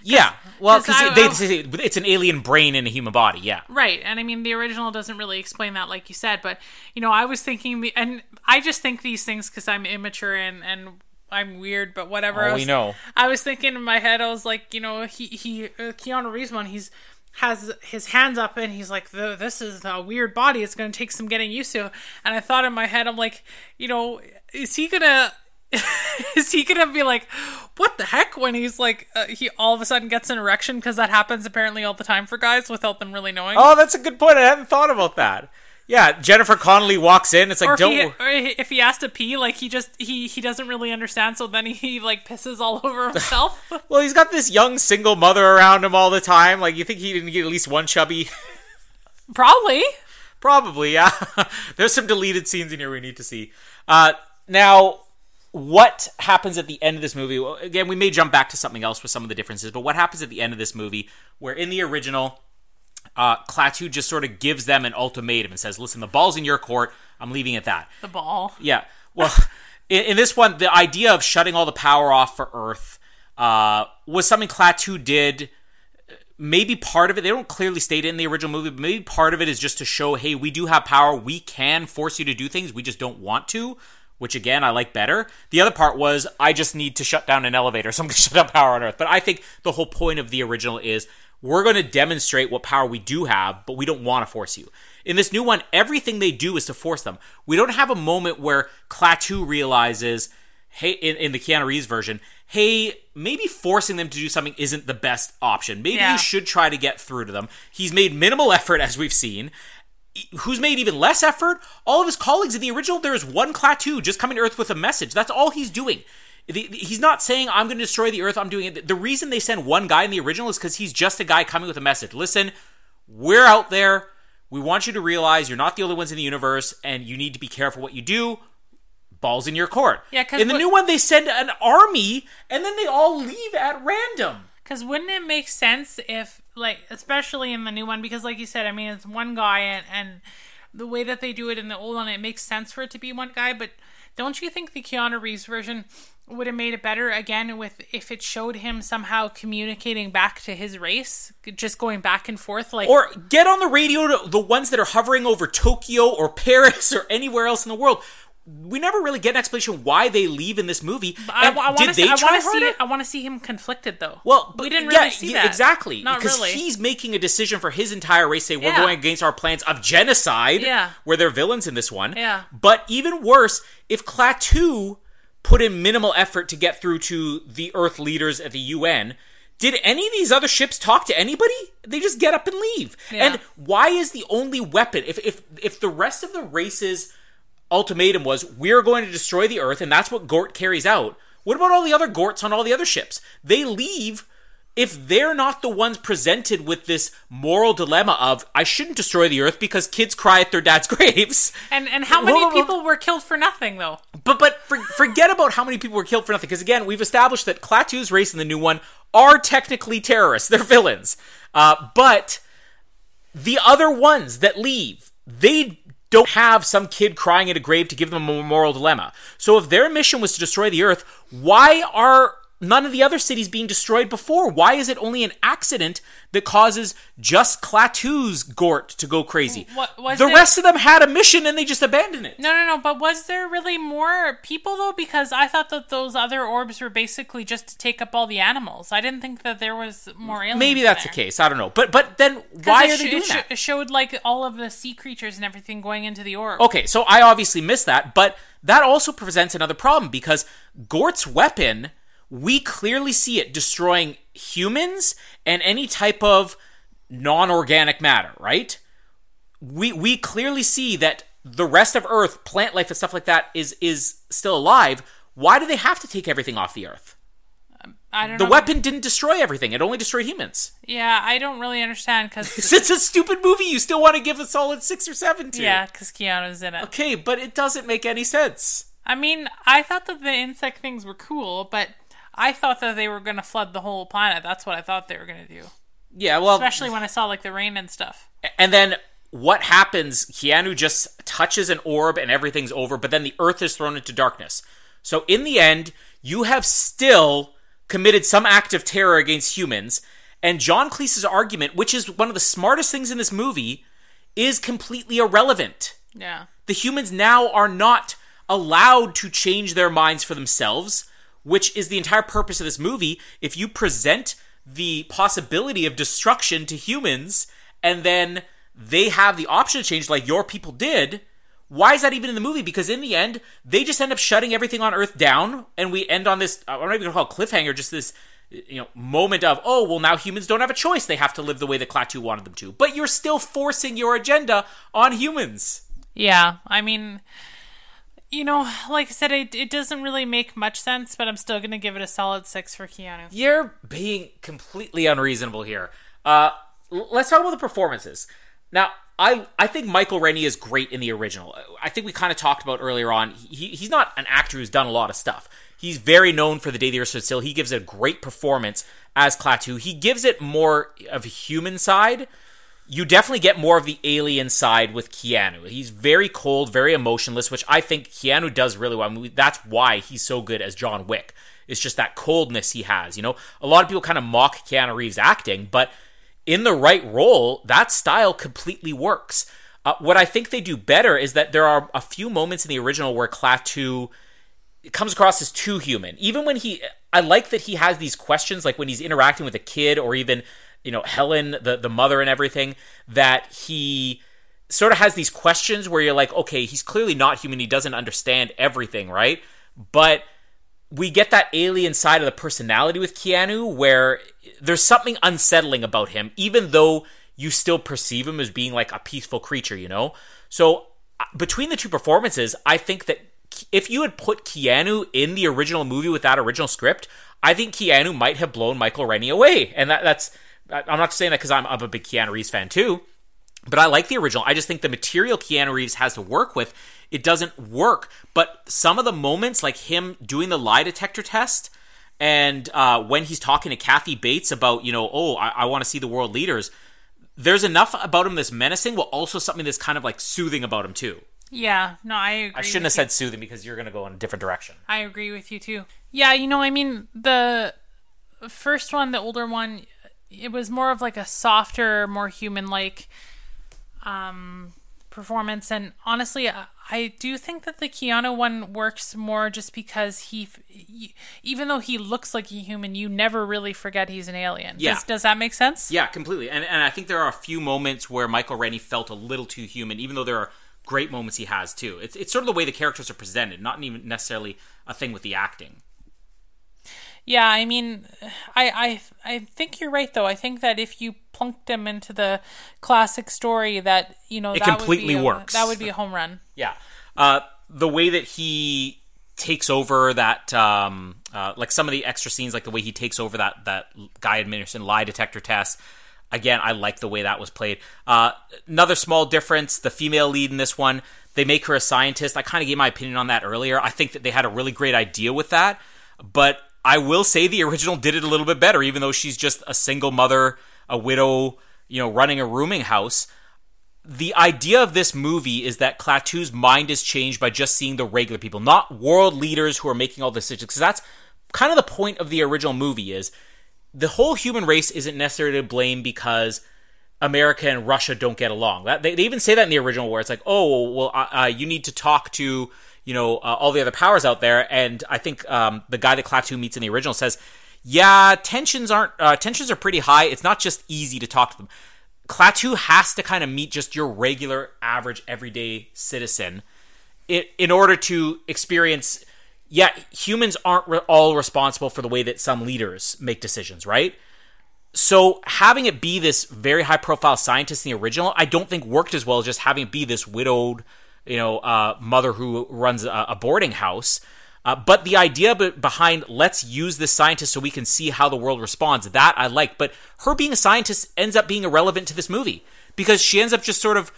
Yeah, well, 'cause because it's an alien brain in a human body. Yeah, Right. And I mean the original doesn't really explain that like you said, but you know, I was thinking the and I just think these things cuz I'm immature and and I'm weird, but whatever. Oh, I we know. I was thinking in my head I was like, you know, he he uh, Keanu Reeves one, he's has his hands up and he's like, "Th- "This is a weird body. It's going to take some getting used to." And I thought in my head, I'm like, you know, is he gonna is he gonna be like, what the heck? When he's like, uh, he all of a sudden gets an erection because that happens apparently all the time for guys without them really knowing. Oh, that's a good point. I hadn't thought about that. Yeah, Jennifer Connelly walks in. It's like, or if don't. he, or if he has to pee, like he just he he doesn't really understand, so then he like pisses all over himself. well, he's got this young single mother around him all the time. Like, you think he didn't get at least one chubby? Probably. Probably, yeah. There's some deleted scenes in here we need to see. Uh, now, what happens at the end of this movie? Well, again, we may jump back to something else with some of the differences, but what happens at the end of this movie, where in the original, uh, Klaatu just sort of gives them an ultimatum and says, "Listen, the ball's in your court. I'm leaving it that." The ball. Yeah. Well, in, in this one, the idea of shutting all the power off for Earth uh, was something Klaatu did. Maybe part of it, they don't clearly state it in the original movie, but maybe part of it is just to show, hey, we do have power. We can force you to do things. We just don't want to, which again, I like better. The other part was, I just need to shut down an elevator, so I'm going to shut down power on Earth. But I think the whole point of the original is we're going to demonstrate what power we do have, but we don't want to force you. In this new one, everything they do is to force them. We don't have a moment where Klaatu realizes, hey, in, in the Keanu Reeves version, hey, maybe forcing them to do something isn't the best option. Maybe Yeah. you should try to get through to them. He's made minimal effort, as we've seen. Who's made even less effort? All of his colleagues in the original, there is one Klaatu just coming to Earth with a message. That's all he's doing. The- the- He's not saying, I'm going to destroy the Earth, I'm doing it. The reason they send one guy in the original is because he's just a guy coming with a message. Listen, we're out there. We want you to realize you're not the only ones in the universe, and you need to be careful what you do. Balls in your court. Yeah, 'cause in the what- new one, they send an army, and then they all leave at random. Because wouldn't it make sense if, like, especially in the new one, because, like you said, I mean, it's one guy, and, and the way that they do it in the old one, it makes sense for it to be one guy. But don't you think the Keanu Reeves version would have made it better again with if it showed him somehow communicating back to his race, just going back and forth like Or get on the radio to the ones that are hovering over Tokyo or Paris or anywhere else in the world. We never really get an explanation why they leave in this movie. I, I want did to they see, I try want to see it. I want to see him conflicted though. Well, but we didn't yeah, really see yeah, that exactly Not because really. he's making a decision for his entire race. Say we're Yeah. going against our plans of genocide. Yeah. where they're villains in this one. Yeah. but even worse, if Klaatu put in minimal effort to get through to the Earth leaders at the UN. Did any of these other ships talk to anybody? They just get up and leave. Yeah. And why is the only weapon if if if the rest of the races ultimatum was we're going to destroy the earth and that's what Gort carries out. What about all the other Gorts on all the other ships? They leave if they're not the ones presented with this moral dilemma of I shouldn't destroy the earth because kids cry at their dad's graves. and and how many people were killed for nothing though? But but for, forget about how many people were killed for nothing because again we've established that Klaatu's race in the new one are technically terrorists. They're villains. Uh, but the other ones that leave, they don't have some kid crying at a grave to give them a moral dilemma. So if their mission was to destroy the earth, why are none of the other cities being destroyed before? Why is it only an accident that causes just Klaatu's Gort to go crazy? Mm, what- was the it- rest of them had a mission and they just abandoned it. No, no, no. But was there really more people though? Because I thought that those other orbs were basically just to take up all the animals. I didn't think that there was more aliens. Maybe that's the case. I don't know. But but then why it are sh- they it doing sh- that? It showed like all of the sea creatures and everything going into the orb. Okay, so I obviously missed that, but that also presents another problem because Gort's weapon, we clearly see it destroying humans and any type of non-organic matter, right? We we clearly see that the rest of Earth, plant life and stuff like that is is still alive. Why do they have to take everything off the Earth? I don't The know. weapon didn't destroy everything; it only destroyed humans. Yeah, I don't really understand because It's a stupid movie. You still want to give a solid six or seven to? yeah, because Keanu's in it. Okay, but it doesn't make any sense. I mean, I thought that the insect things were cool, but I thought that they were going to flood the whole planet. That's what I thought they were going to do. Yeah, well, Especially when I saw like the rain and stuff. and then what happens? Keanu just touches an orb and everything's over, but then the Earth is thrown into darkness. So in the end, you have still committed some act of terror against humans, and John Cleese's argument, which is one of the smartest things in this movie, is completely irrelevant. Yeah. the humans now are not allowed to change their minds for themselves, which is the entire purpose of this movie. If you present the possibility of destruction to humans and then they have the option to change, like your people did, why is that even in the movie? Because in the end, they just end up shutting everything on Earth down, and we end on this. I'm not even gonna call it cliffhanger, just this, you know, moment of, oh, well, now humans don't have a choice; they have to live the way that Klaatu wanted them to. But you're still forcing your agenda on humans. Yeah. I mean, you know, like I said, it, it doesn't really make much sense, but I'm still going to give it a solid six for Keanu. You're being completely unreasonable here. Uh, l- let's talk about the performances. Now, I I think Michael Rennie is great in the original. I think we kind of talked about earlier on. He, he's not an actor who's done a lot of stuff. He's very known for The Day the Earth Stood Still. He gives a great performance as Klaatu. He gives it more of a human side. You definitely get more of the alien side with Keanu. He's very cold, very emotionless, which I think Keanu does really well. I mean, that's why he's so good as John Wick. It's just that coldness he has. You know, a lot of people kind of mock Keanu Reeves' acting, but in the right role, that style completely works. Uh, what I think they do better is that there are a few moments in the original where Klaatu comes across as too human. Even when he, I like that he has these questions, like when he's interacting with a kid or even, you know, Helen, the, the mother and everything, that he sort of has these questions where you're like, okay, he's clearly not human. He doesn't understand everything, right? But we get that alien side of the personality with Keanu where there's something unsettling about him, even though you still perceive him as being like a peaceful creature, you know? So uh, between the two performances, I think that if you had put Keanu in the original movie with that original script, I think Keanu might have blown Michael Rennie away. And that, that's, I'm not saying that because I'm, I'm a big Keanu Reeves fan too. But I like the original. I just think the material Keanu Reeves has to work with, it doesn't work. But some of the moments, like him doing the lie detector test, and uh, when he's talking to Kathy Bates about, you know, oh, I, I want to see the world leaders, there's enough about him that's menacing, but also something that's kind of like soothing about him too. Yeah, no, I agree. I shouldn't have with said soothing because you're going to go in a different direction. I agree with you too. Yeah, you know, I mean, the first one, the older one, it was more of like a softer, more human-like um, performance, and honestly, I, I do think that the Keanu one works more just because he, he, even though he looks like a human, you never really forget he's an alien. Yeah. Does, does that make sense? Yeah, completely. And and I think there are a few moments where Michael Rennie felt a little too human, even though there are great moments he has too. It's it's sort of the way the characters are presented, not even necessarily a thing with the acting. Yeah, I mean, I, I I think you're right though. I think that if you plunked him into the classic story, that you know It that completely would be a, works. That would be a home run. Yeah. Uh, the way that he takes over that, um, uh, like some of the extra scenes, like the way he takes over that that guy administering lie detector test. Again, I like the way that was played. Uh, another small difference: the female lead in this one, they make her a scientist. I kind of gave my opinion on that earlier. I think that they had a really great idea with that, but I will say the original did it a little bit better, even though she's just a single mother, a widow, you know, running a rooming house the idea of this movie is that Klaatu's mind is changed by just seeing the regular people, not world leaders who are making all the decisions. Because that's kind of the point of the original movie is the whole human race isn't necessarily to blame because America and Russia don't get along. That, they, they even say that in the original where it's like, oh, well, uh, you need to talk to, you know, uh, all the other powers out there. And I think um, the guy that Klaatu meets in the original says, yeah, tensions aren't, uh, tensions are pretty high. It's not just easy to talk to them. Klaatu has to kind of meet just your regular, average, everyday citizen in, order to experience. Yeah, humans aren't re- all responsible for the way that some leaders make decisions, right? So having it be this very high profile scientist in the original, I don't think worked as well as just having it be this widowed, you know, uh, mother who runs a, a boarding house. Uh, but the idea be- behind let's use this scientist so we can see how the world responds, that I like. But her being a scientist ends up being irrelevant to this movie because she ends up just sort of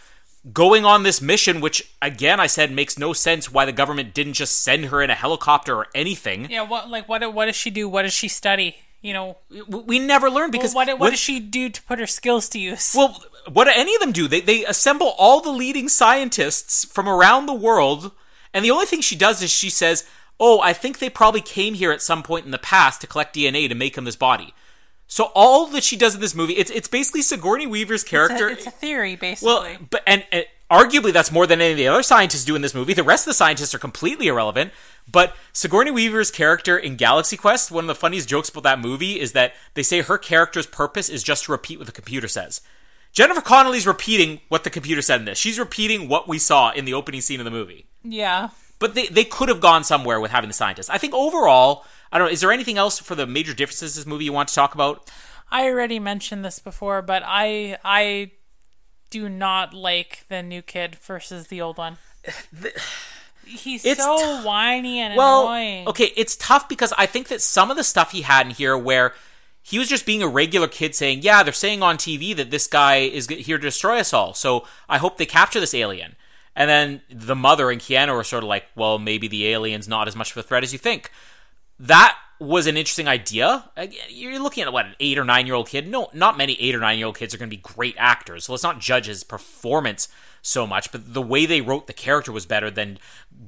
going on this mission, which again I said makes no sense why the government didn't just send her in a helicopter or anything. Yeah, what like what what does she do? What does she study? You know, We- never learned because what what does she do to put her skills to use? Well, what do any of them do? They they assemble all the leading scientists from around the world, and the only thing she does is she says, "Oh, I think they probably came here at some point in the past to collect DNA to make him this body." So all that she does in this movie, it's it's basically Sigourney Weaver's it's, character. a, it's a theory, basically. well, but and, and arguably that's more than any of the other scientists do in this movie. The rest of the scientists are completely irrelevant. But Sigourney Weaver's character in Galaxy Quest, one of the funniest jokes about that movie is that they say her character's purpose is just to repeat what the computer says. Jennifer Connelly's repeating what the computer said in this. She's repeating what we saw in the opening scene of the movie. yeah. But they, they could have gone somewhere with having the scientists. I think overall, I don't know, is there anything else for the major differences in this movie you want to talk about? I already mentioned this before, but I I do not like the new kid versus the old one. He's It's so t- whiny and Well, annoying. okay, it's tough because I think that some of the stuff he had in here where he was just being a regular kid saying, "Yeah, they're saying on TV that this guy is here to destroy us all. So I hope they capture this alien." And then the mother and Keanu are sort of like, "Well, maybe the alien's not as much of a threat as you think." That was an interesting idea. You're looking at what an eight or nine year old kid. No, not many eight or nine year old kids are going to be great actors. So let's not judge his performance so much. But the way they wrote the character was better than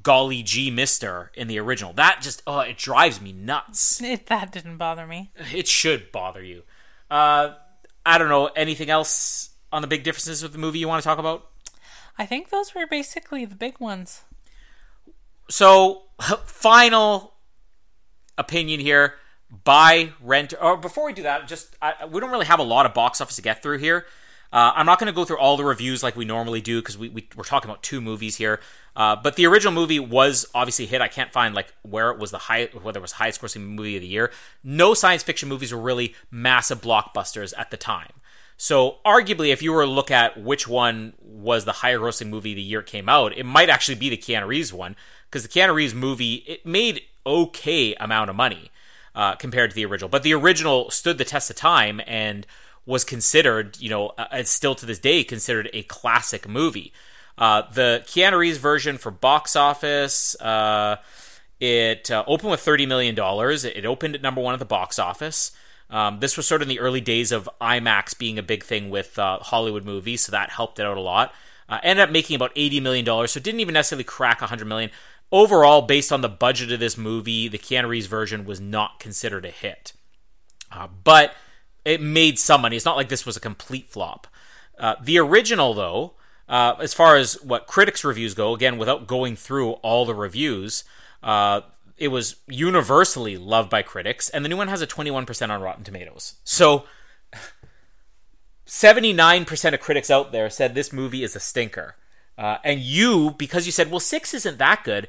Golly G Mister in the original. That just oh, it drives me nuts. it, that didn't bother me. It should bother you. Uh, I don't know anything else on the big differences with the movie you want to talk about. I think those were basically the big ones. So, final opinion here: buy, rent, or before we do that, just I, we don't really have a lot of box office to get through here. Uh, I'm not going to go through all the reviews like we normally do because we, we we're talking about two movies here. Uh, but the original movie was obviously hit. I can't find like where it was the high whether it was highest grossing movie of the year. No science fiction movies were really massive blockbusters at the time. So arguably, if you were to look at which one was the higher grossing movie the year it came out, it might actually be the Keanu Reeves one because the Keanu Reeves movie it made okay amount of money uh, compared to the original, but the original stood the test of time and was considered, you know, uh, still to this day considered a classic movie. Uh, the Keanu Reeves version for box office, uh, it uh, opened with thirty million dollars. It opened at number one at the box office. Um, this was sort of in the early days of IMAX being a big thing with uh, Hollywood movies, so that helped it out a lot. Uh, ended up making about eighty million dollars, so it didn't even necessarily crack hundred million. Overall, based on the budget of this movie, the Keanu Reeves version was not considered a hit, uh, but it made some money. It's not like this was a complete flop. Uh, the original, though, uh, as far as what critics' reviews go, again, without going through all the reviews, uh, it was universally loved by critics, and the new one has a 21% on Rotten Tomatoes. So, 79% of critics out there said this movie is a stinker. Uh, and you, because you said, well, six isn't that good,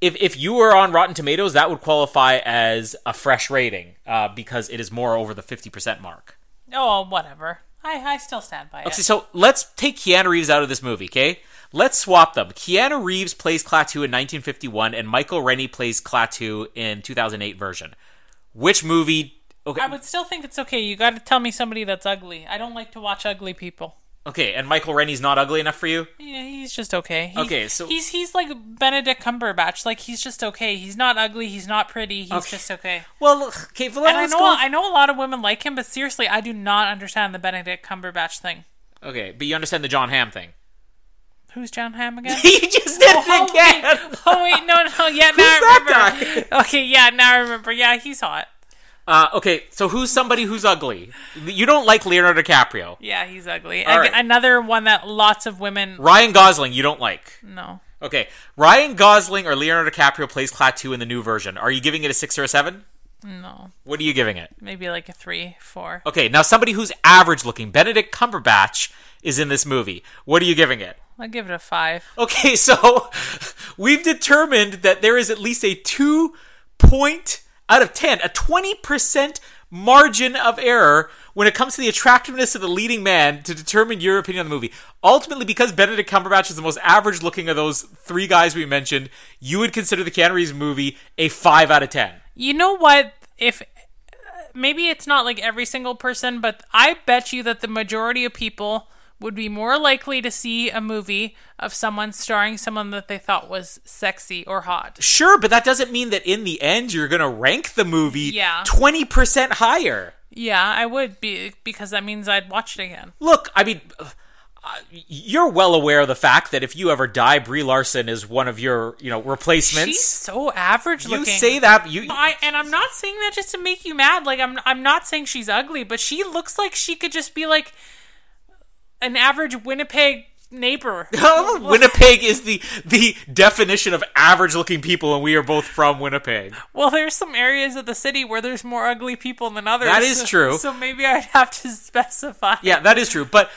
if, if you were on Rotten Tomatoes, that would qualify as a fresh rating uh, because it is more over the 50% mark. Oh, whatever. I, I still stand by it. Okay, so let's take Keanu Reeves out of this movie, okay? Let's swap them. Keanu Reeves plays Klaatu in 1951, and Michael Rennie plays Klaatu in 2008 version. Which movie? Okay, I would still think it's okay. You got to tell me somebody that's ugly. I don't like to watch ugly people. okay, and Michael Rennie's not ugly enough for you. Yeah, he's just okay. He- Okay, so- he's he's like Benedict Cumberbatch. Like he's just okay. He's not ugly. He's not pretty. He's Okay. just okay. Well, okay, well, And I know go. I know a lot of women like him, but seriously, I do not understand the Benedict Cumberbatch thing. Okay, but you understand the Jon Hamm thing. Who's Jon Hamm again? he just did oh, it again. wait, oh wait, no, no, yeah, now I remember. Okay, yeah, now I remember. Yeah, he's hot. Uh, okay, so who's somebody who's ugly? You don't like Leonardo DiCaprio. Yeah, he's ugly. All Ag- right. Another one that lots of women. Ryan Gosling, you don't like. No, Okay, Ryan Gosling or Leonardo DiCaprio plays Klaatu in the new version. Are you giving it a six or a seven? no, What are you giving it? maybe like a three, four. Okay, now somebody who's average looking, Benedict Cumberbatch, is in this movie. What are you giving it? I'll give it a five. Okay, so we've determined that there is at least a two point out of ten, a twenty percent margin of error when it comes to the attractiveness of the leading man to determine your opinion on the movie. Ultimately, because Benedict Cumberbatch is the most average looking of those three guys we mentioned, you would consider the Keanu Reeves movie a five out of ten. You know what? If uh, maybe it's not like every single person, but I bet you that the majority of people would be more likely to see a movie of someone starring someone that they thought was sexy or hot. Sure, but that doesn't mean that in the end you're going to rank the movie Yeah. 20% higher. Yeah, I would be because that means I'd watch it again. Look, I mean, uh, you're well aware of the fact that if you ever die, Brie Larson is one of your, you know, replacements. She's so average you say that you I, and I'm not saying that just to make you mad. Like I'm, I'm not saying she's ugly, but she looks like she could just be like an average Winnipeg neighbor. Winnipeg is the the definition of average looking people, and we are both from Winnipeg. Well, there's some areas of the city where there's more ugly people than others. That is so- true. So maybe I'd have to specify. Yeah, that is true. But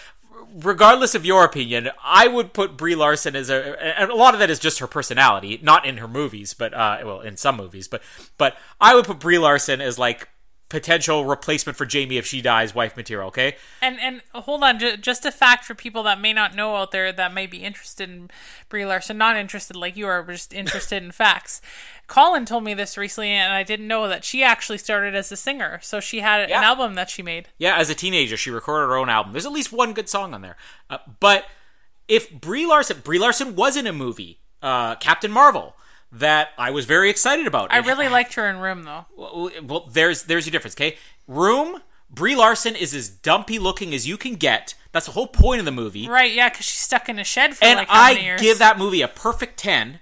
regardless of your opinion, I would put Brie Larson as a, and a lot of that is just her personality, not in her movies, but uh, well, in some movies, but but I would put Brie Larson as like potential replacement for Jamie if she dies, wife material. Okay, And and hold on, ju- just a fact for people that may not know out there that may be interested in Brie Larson, not interested like you are, but just interested in facts. Colin told me this recently, and I didn't know that she actually started as a singer. So she had Yeah. an album that she made. yeah, as a teenager, she recorded her own album. There's at least one good song on there. Uh, but if Brie Larson, Brie Larson was in a movie, uh, Captain Marvel. That I was very excited about. I really liked her in Room though. Well, well, there's there's your difference, okay? Room, Brie Larson is as dumpy looking as you can get. That's the whole point of the movie. Right? Yeah, because she's stuck in a shed for and like how many I years? give that movie a perfect 10.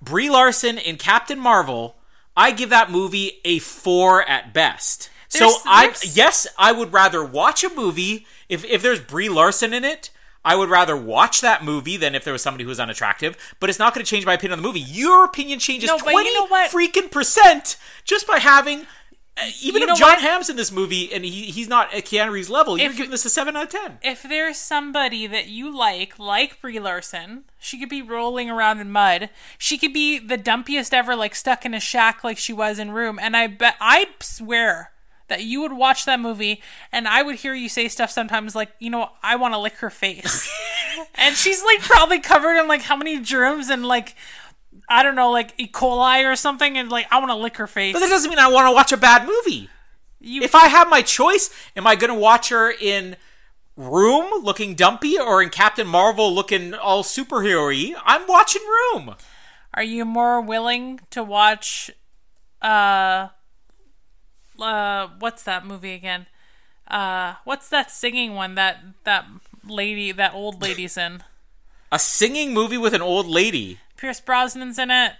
Brie Larson in Captain Marvel, I give that movie a 4 at best. so I yes, I would rather watch a movie if if there's Brie Larson in it. I would rather watch that movie than if there was somebody who was unattractive, but it's not going to change my opinion on the movie. Your opinion changes No, but you 20 know freaking percent just by having uh, even You if Jon what? Hamm's in this movie and he, he's not at Keanu Reeves' level, you're giving this a 7 out of 10. if there's somebody that you like, like Brie Larson, she could be rolling around in mud. She could be the dumpiest ever, like stuck in a shack, like she was in Room. And I bet, I swear that you would watch that movie, and I would hear you say stuff sometimes like, you know, I want to lick her face, and she's like probably covered in like how many germs and like. I don't know, like E. coli or something, and like I want to lick her face. But that doesn't mean I want to watch a bad movie. You- if I have my choice, am I going to watch her in Room looking dumpy or in Captain Marvel looking all superhero-y? I'm watching Room. Are you more willing to watch uh uh, what's that movie again? Uh, what's that singing one that that lady, that old lady's in? A singing movie with an old lady. Pierce Brosnan's in it.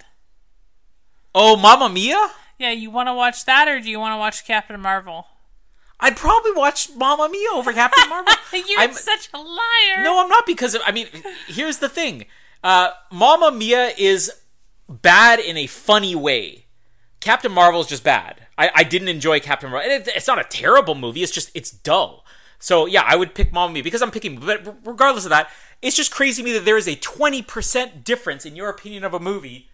Oh, Mamma Mia! Yeah, you want to watch that, or do you want to watch Captain Marvel? I'd probably watch Mamma Mia over Captain Marvel. You're I'm- such a liar. No, I'm not because of, I mean, here's the thing. Uh, Mamma Mia is bad in a funny way. Captain Marvel is just bad. I, I didn't enjoy Captain Marvel. It- it's not a terrible movie. It's just it's dull. So yeah, I would pick Mamma Mia because I'm picking. But regardless of that, it's just crazy to me that there is a 20% difference in your opinion of a movie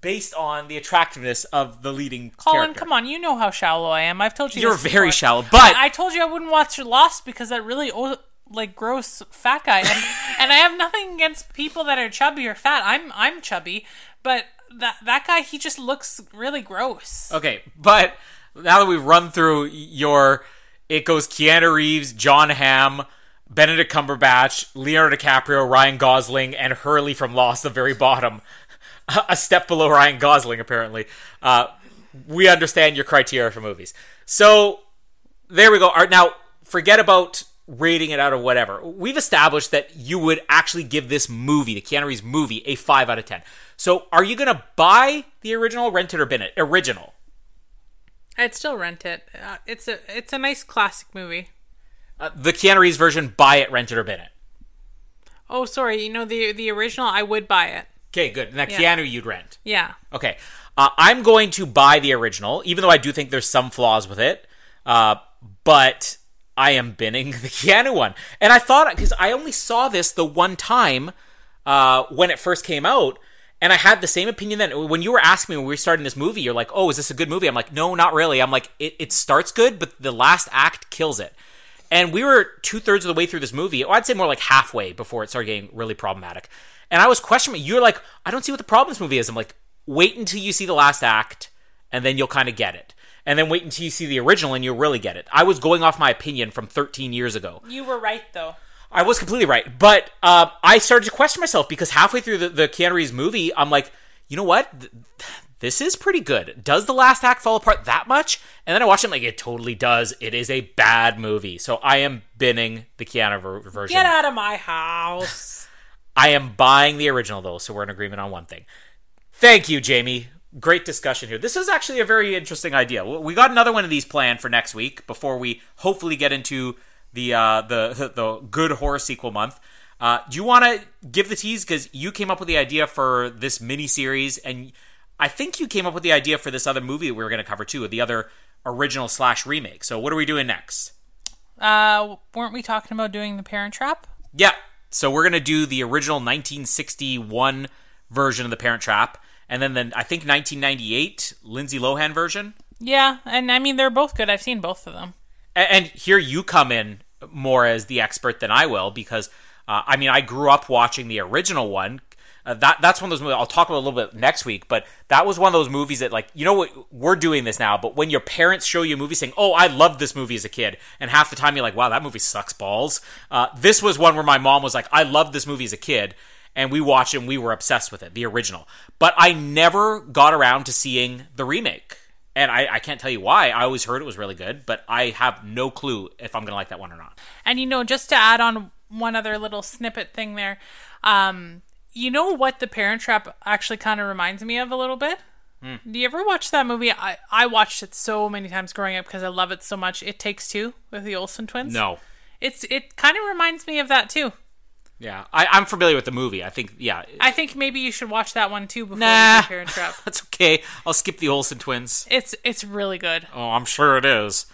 based on the attractiveness of the leading Colin, character. come on, you know how shallow I am. I've told you. You're very before. shallow, but I told you I wouldn't watch Lost because that really oh, like gross fat guy, and, and I have nothing against people that are chubby or fat. I'm I'm chubby, but that that guy he just looks really gross. Okay, but now that we've run through your, it goes Keanu Reeves, Jon Hamm, Benedict Cumberbatch, Leonardo DiCaprio, Ryan Gosling, and Hurley from Lost, the very bottom, a step below Ryan Gosling apparently. Uh, we understand your criteria for movies. So there we go. Right, now forget about rating it out of whatever. We've established that you would actually give this movie, the Keanu Reeves movie, a five out of ten. So are you gonna buy the original, rent it, or bin it? Original. I'd still rent it. Uh, it's a it's a nice classic movie. Uh, the Keanu Reeves version, buy it, rent it, or bin it. Oh, sorry. You know the the original. I would buy it. Okay, good. And that Yeah. Keanu you'd rent. Yeah. Okay. Uh, I'm going to buy the original, even though I do think there's some flaws with it. Uh, but I am binning the Keanu one. And I thought, because I only saw this the one time uh, when it first came out, and I had the same opinion then. When you were asking me when we were starting this movie, you're like, oh, is this a good movie? I'm like, no, not really. I'm like, it, it starts good, but the last act kills it. And we were two thirds of the way through this movie. I'd say more like halfway before it started getting really problematic. And I was questioning. You're like, I don't see what the problem this movie is. I'm like, wait until you see the last act, and then you'll kind of get it. And then wait until you see the original, and you'll really get it. I was going off my opinion from 13 years ago. You were right though. I was completely right, but uh, I started to question myself because halfway through the, the Keanu Reeves movie, I'm like, you know what? Th- This is pretty good. Does the last act fall apart that much? And then I watched it, like it totally does. It is a bad movie, so I am binning the Keanu ver- version. Get out of my house. I am buying the original though, so we're in agreement on one thing. Thank you, Jamie. Great discussion here. This is actually a very interesting idea. We got another one of these planned for next week before we hopefully get into the uh, the the good horror sequel month. Uh, do you want to give the tease because you came up with the idea for this mini series, and I think you came up with the idea for this other movie that we were going to cover too, the other original slash remake. So what are we doing next? Uh, weren't we talking about doing the Parent Trap? Yeah. So we're gonna do the original 1961 version of the Parent Trap, and then the I think 1998 Lindsay Lohan version. Yeah, and I mean they're both good. I've seen both of them. And here you come in more as the expert than I will because uh, I mean I grew up watching the original one. Uh, that that's one of those movies I'll talk about a little bit next week. But that was one of those movies that like you know what we're doing this now. But when your parents show you a movie saying, "Oh, I loved this movie as a kid," and half the time you're like, "Wow, that movie sucks balls." Uh, this was one where my mom was like, "I loved this movie as a kid." And we watched it and we were obsessed with it, the original. But I never got around to seeing the remake. And I, I can't tell you why. I always heard it was really good, but I have no clue if I'm going to like that one or not. And you know, just to add on one other little snippet thing there, um, you know what the Parent Trap actually kind of reminds me of a little bit. Hmm. Do you ever watch that movie? I I watched it so many times growing up because I love it so much. It Takes Two with the Olsen twins. No. it's it kind of reminds me of that too. Yeah. I, I'm familiar with the movie. I think, yeah. I think maybe you should watch that one too before Nah. you Parent Trap. That's okay. I'll skip the Olsen twins. It's it's really good. Oh, I'm sure it is.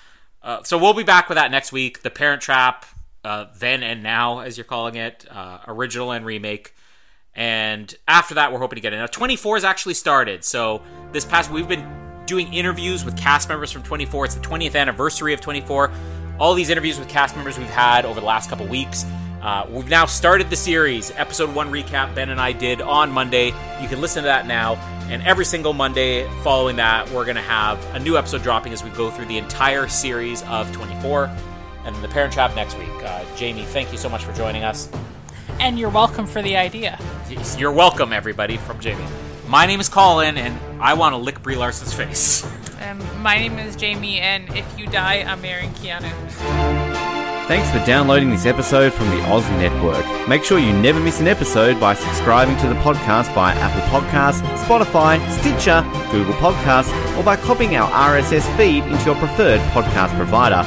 Uh, so we'll be back with that next week. The Parent Trap, uh, then and now, as you're calling it, uh, original and remake. And after that, we're hoping to get in. Now, 24 has actually started. So this past, we've been doing interviews with cast members from 24. It's the 20th anniversary of 24. All these interviews with cast members we've had over the last couple weeks. Uh, we've now started the series. Episode one recap Ben and I did on Monday. You can listen to that now. And every single Monday following that, we're going to have a new episode dropping as we go through the entire series of 24. And then the Parent Trap next week. Uh, Jamie, thank you so much for joining us. And you're welcome for the idea. You're welcome, everybody, from Jamie. My name is Colin, and I want to lick Brie Larson's face. Um, my name is Jamie, and if you die, I'm marrying Keanu. Thanks for downloading this episode from the Oz Network. Make sure you never miss an episode by subscribing to the podcast via Apple Podcasts, Spotify, Stitcher, Google Podcasts, or by copying our RSS feed into your preferred podcast provider.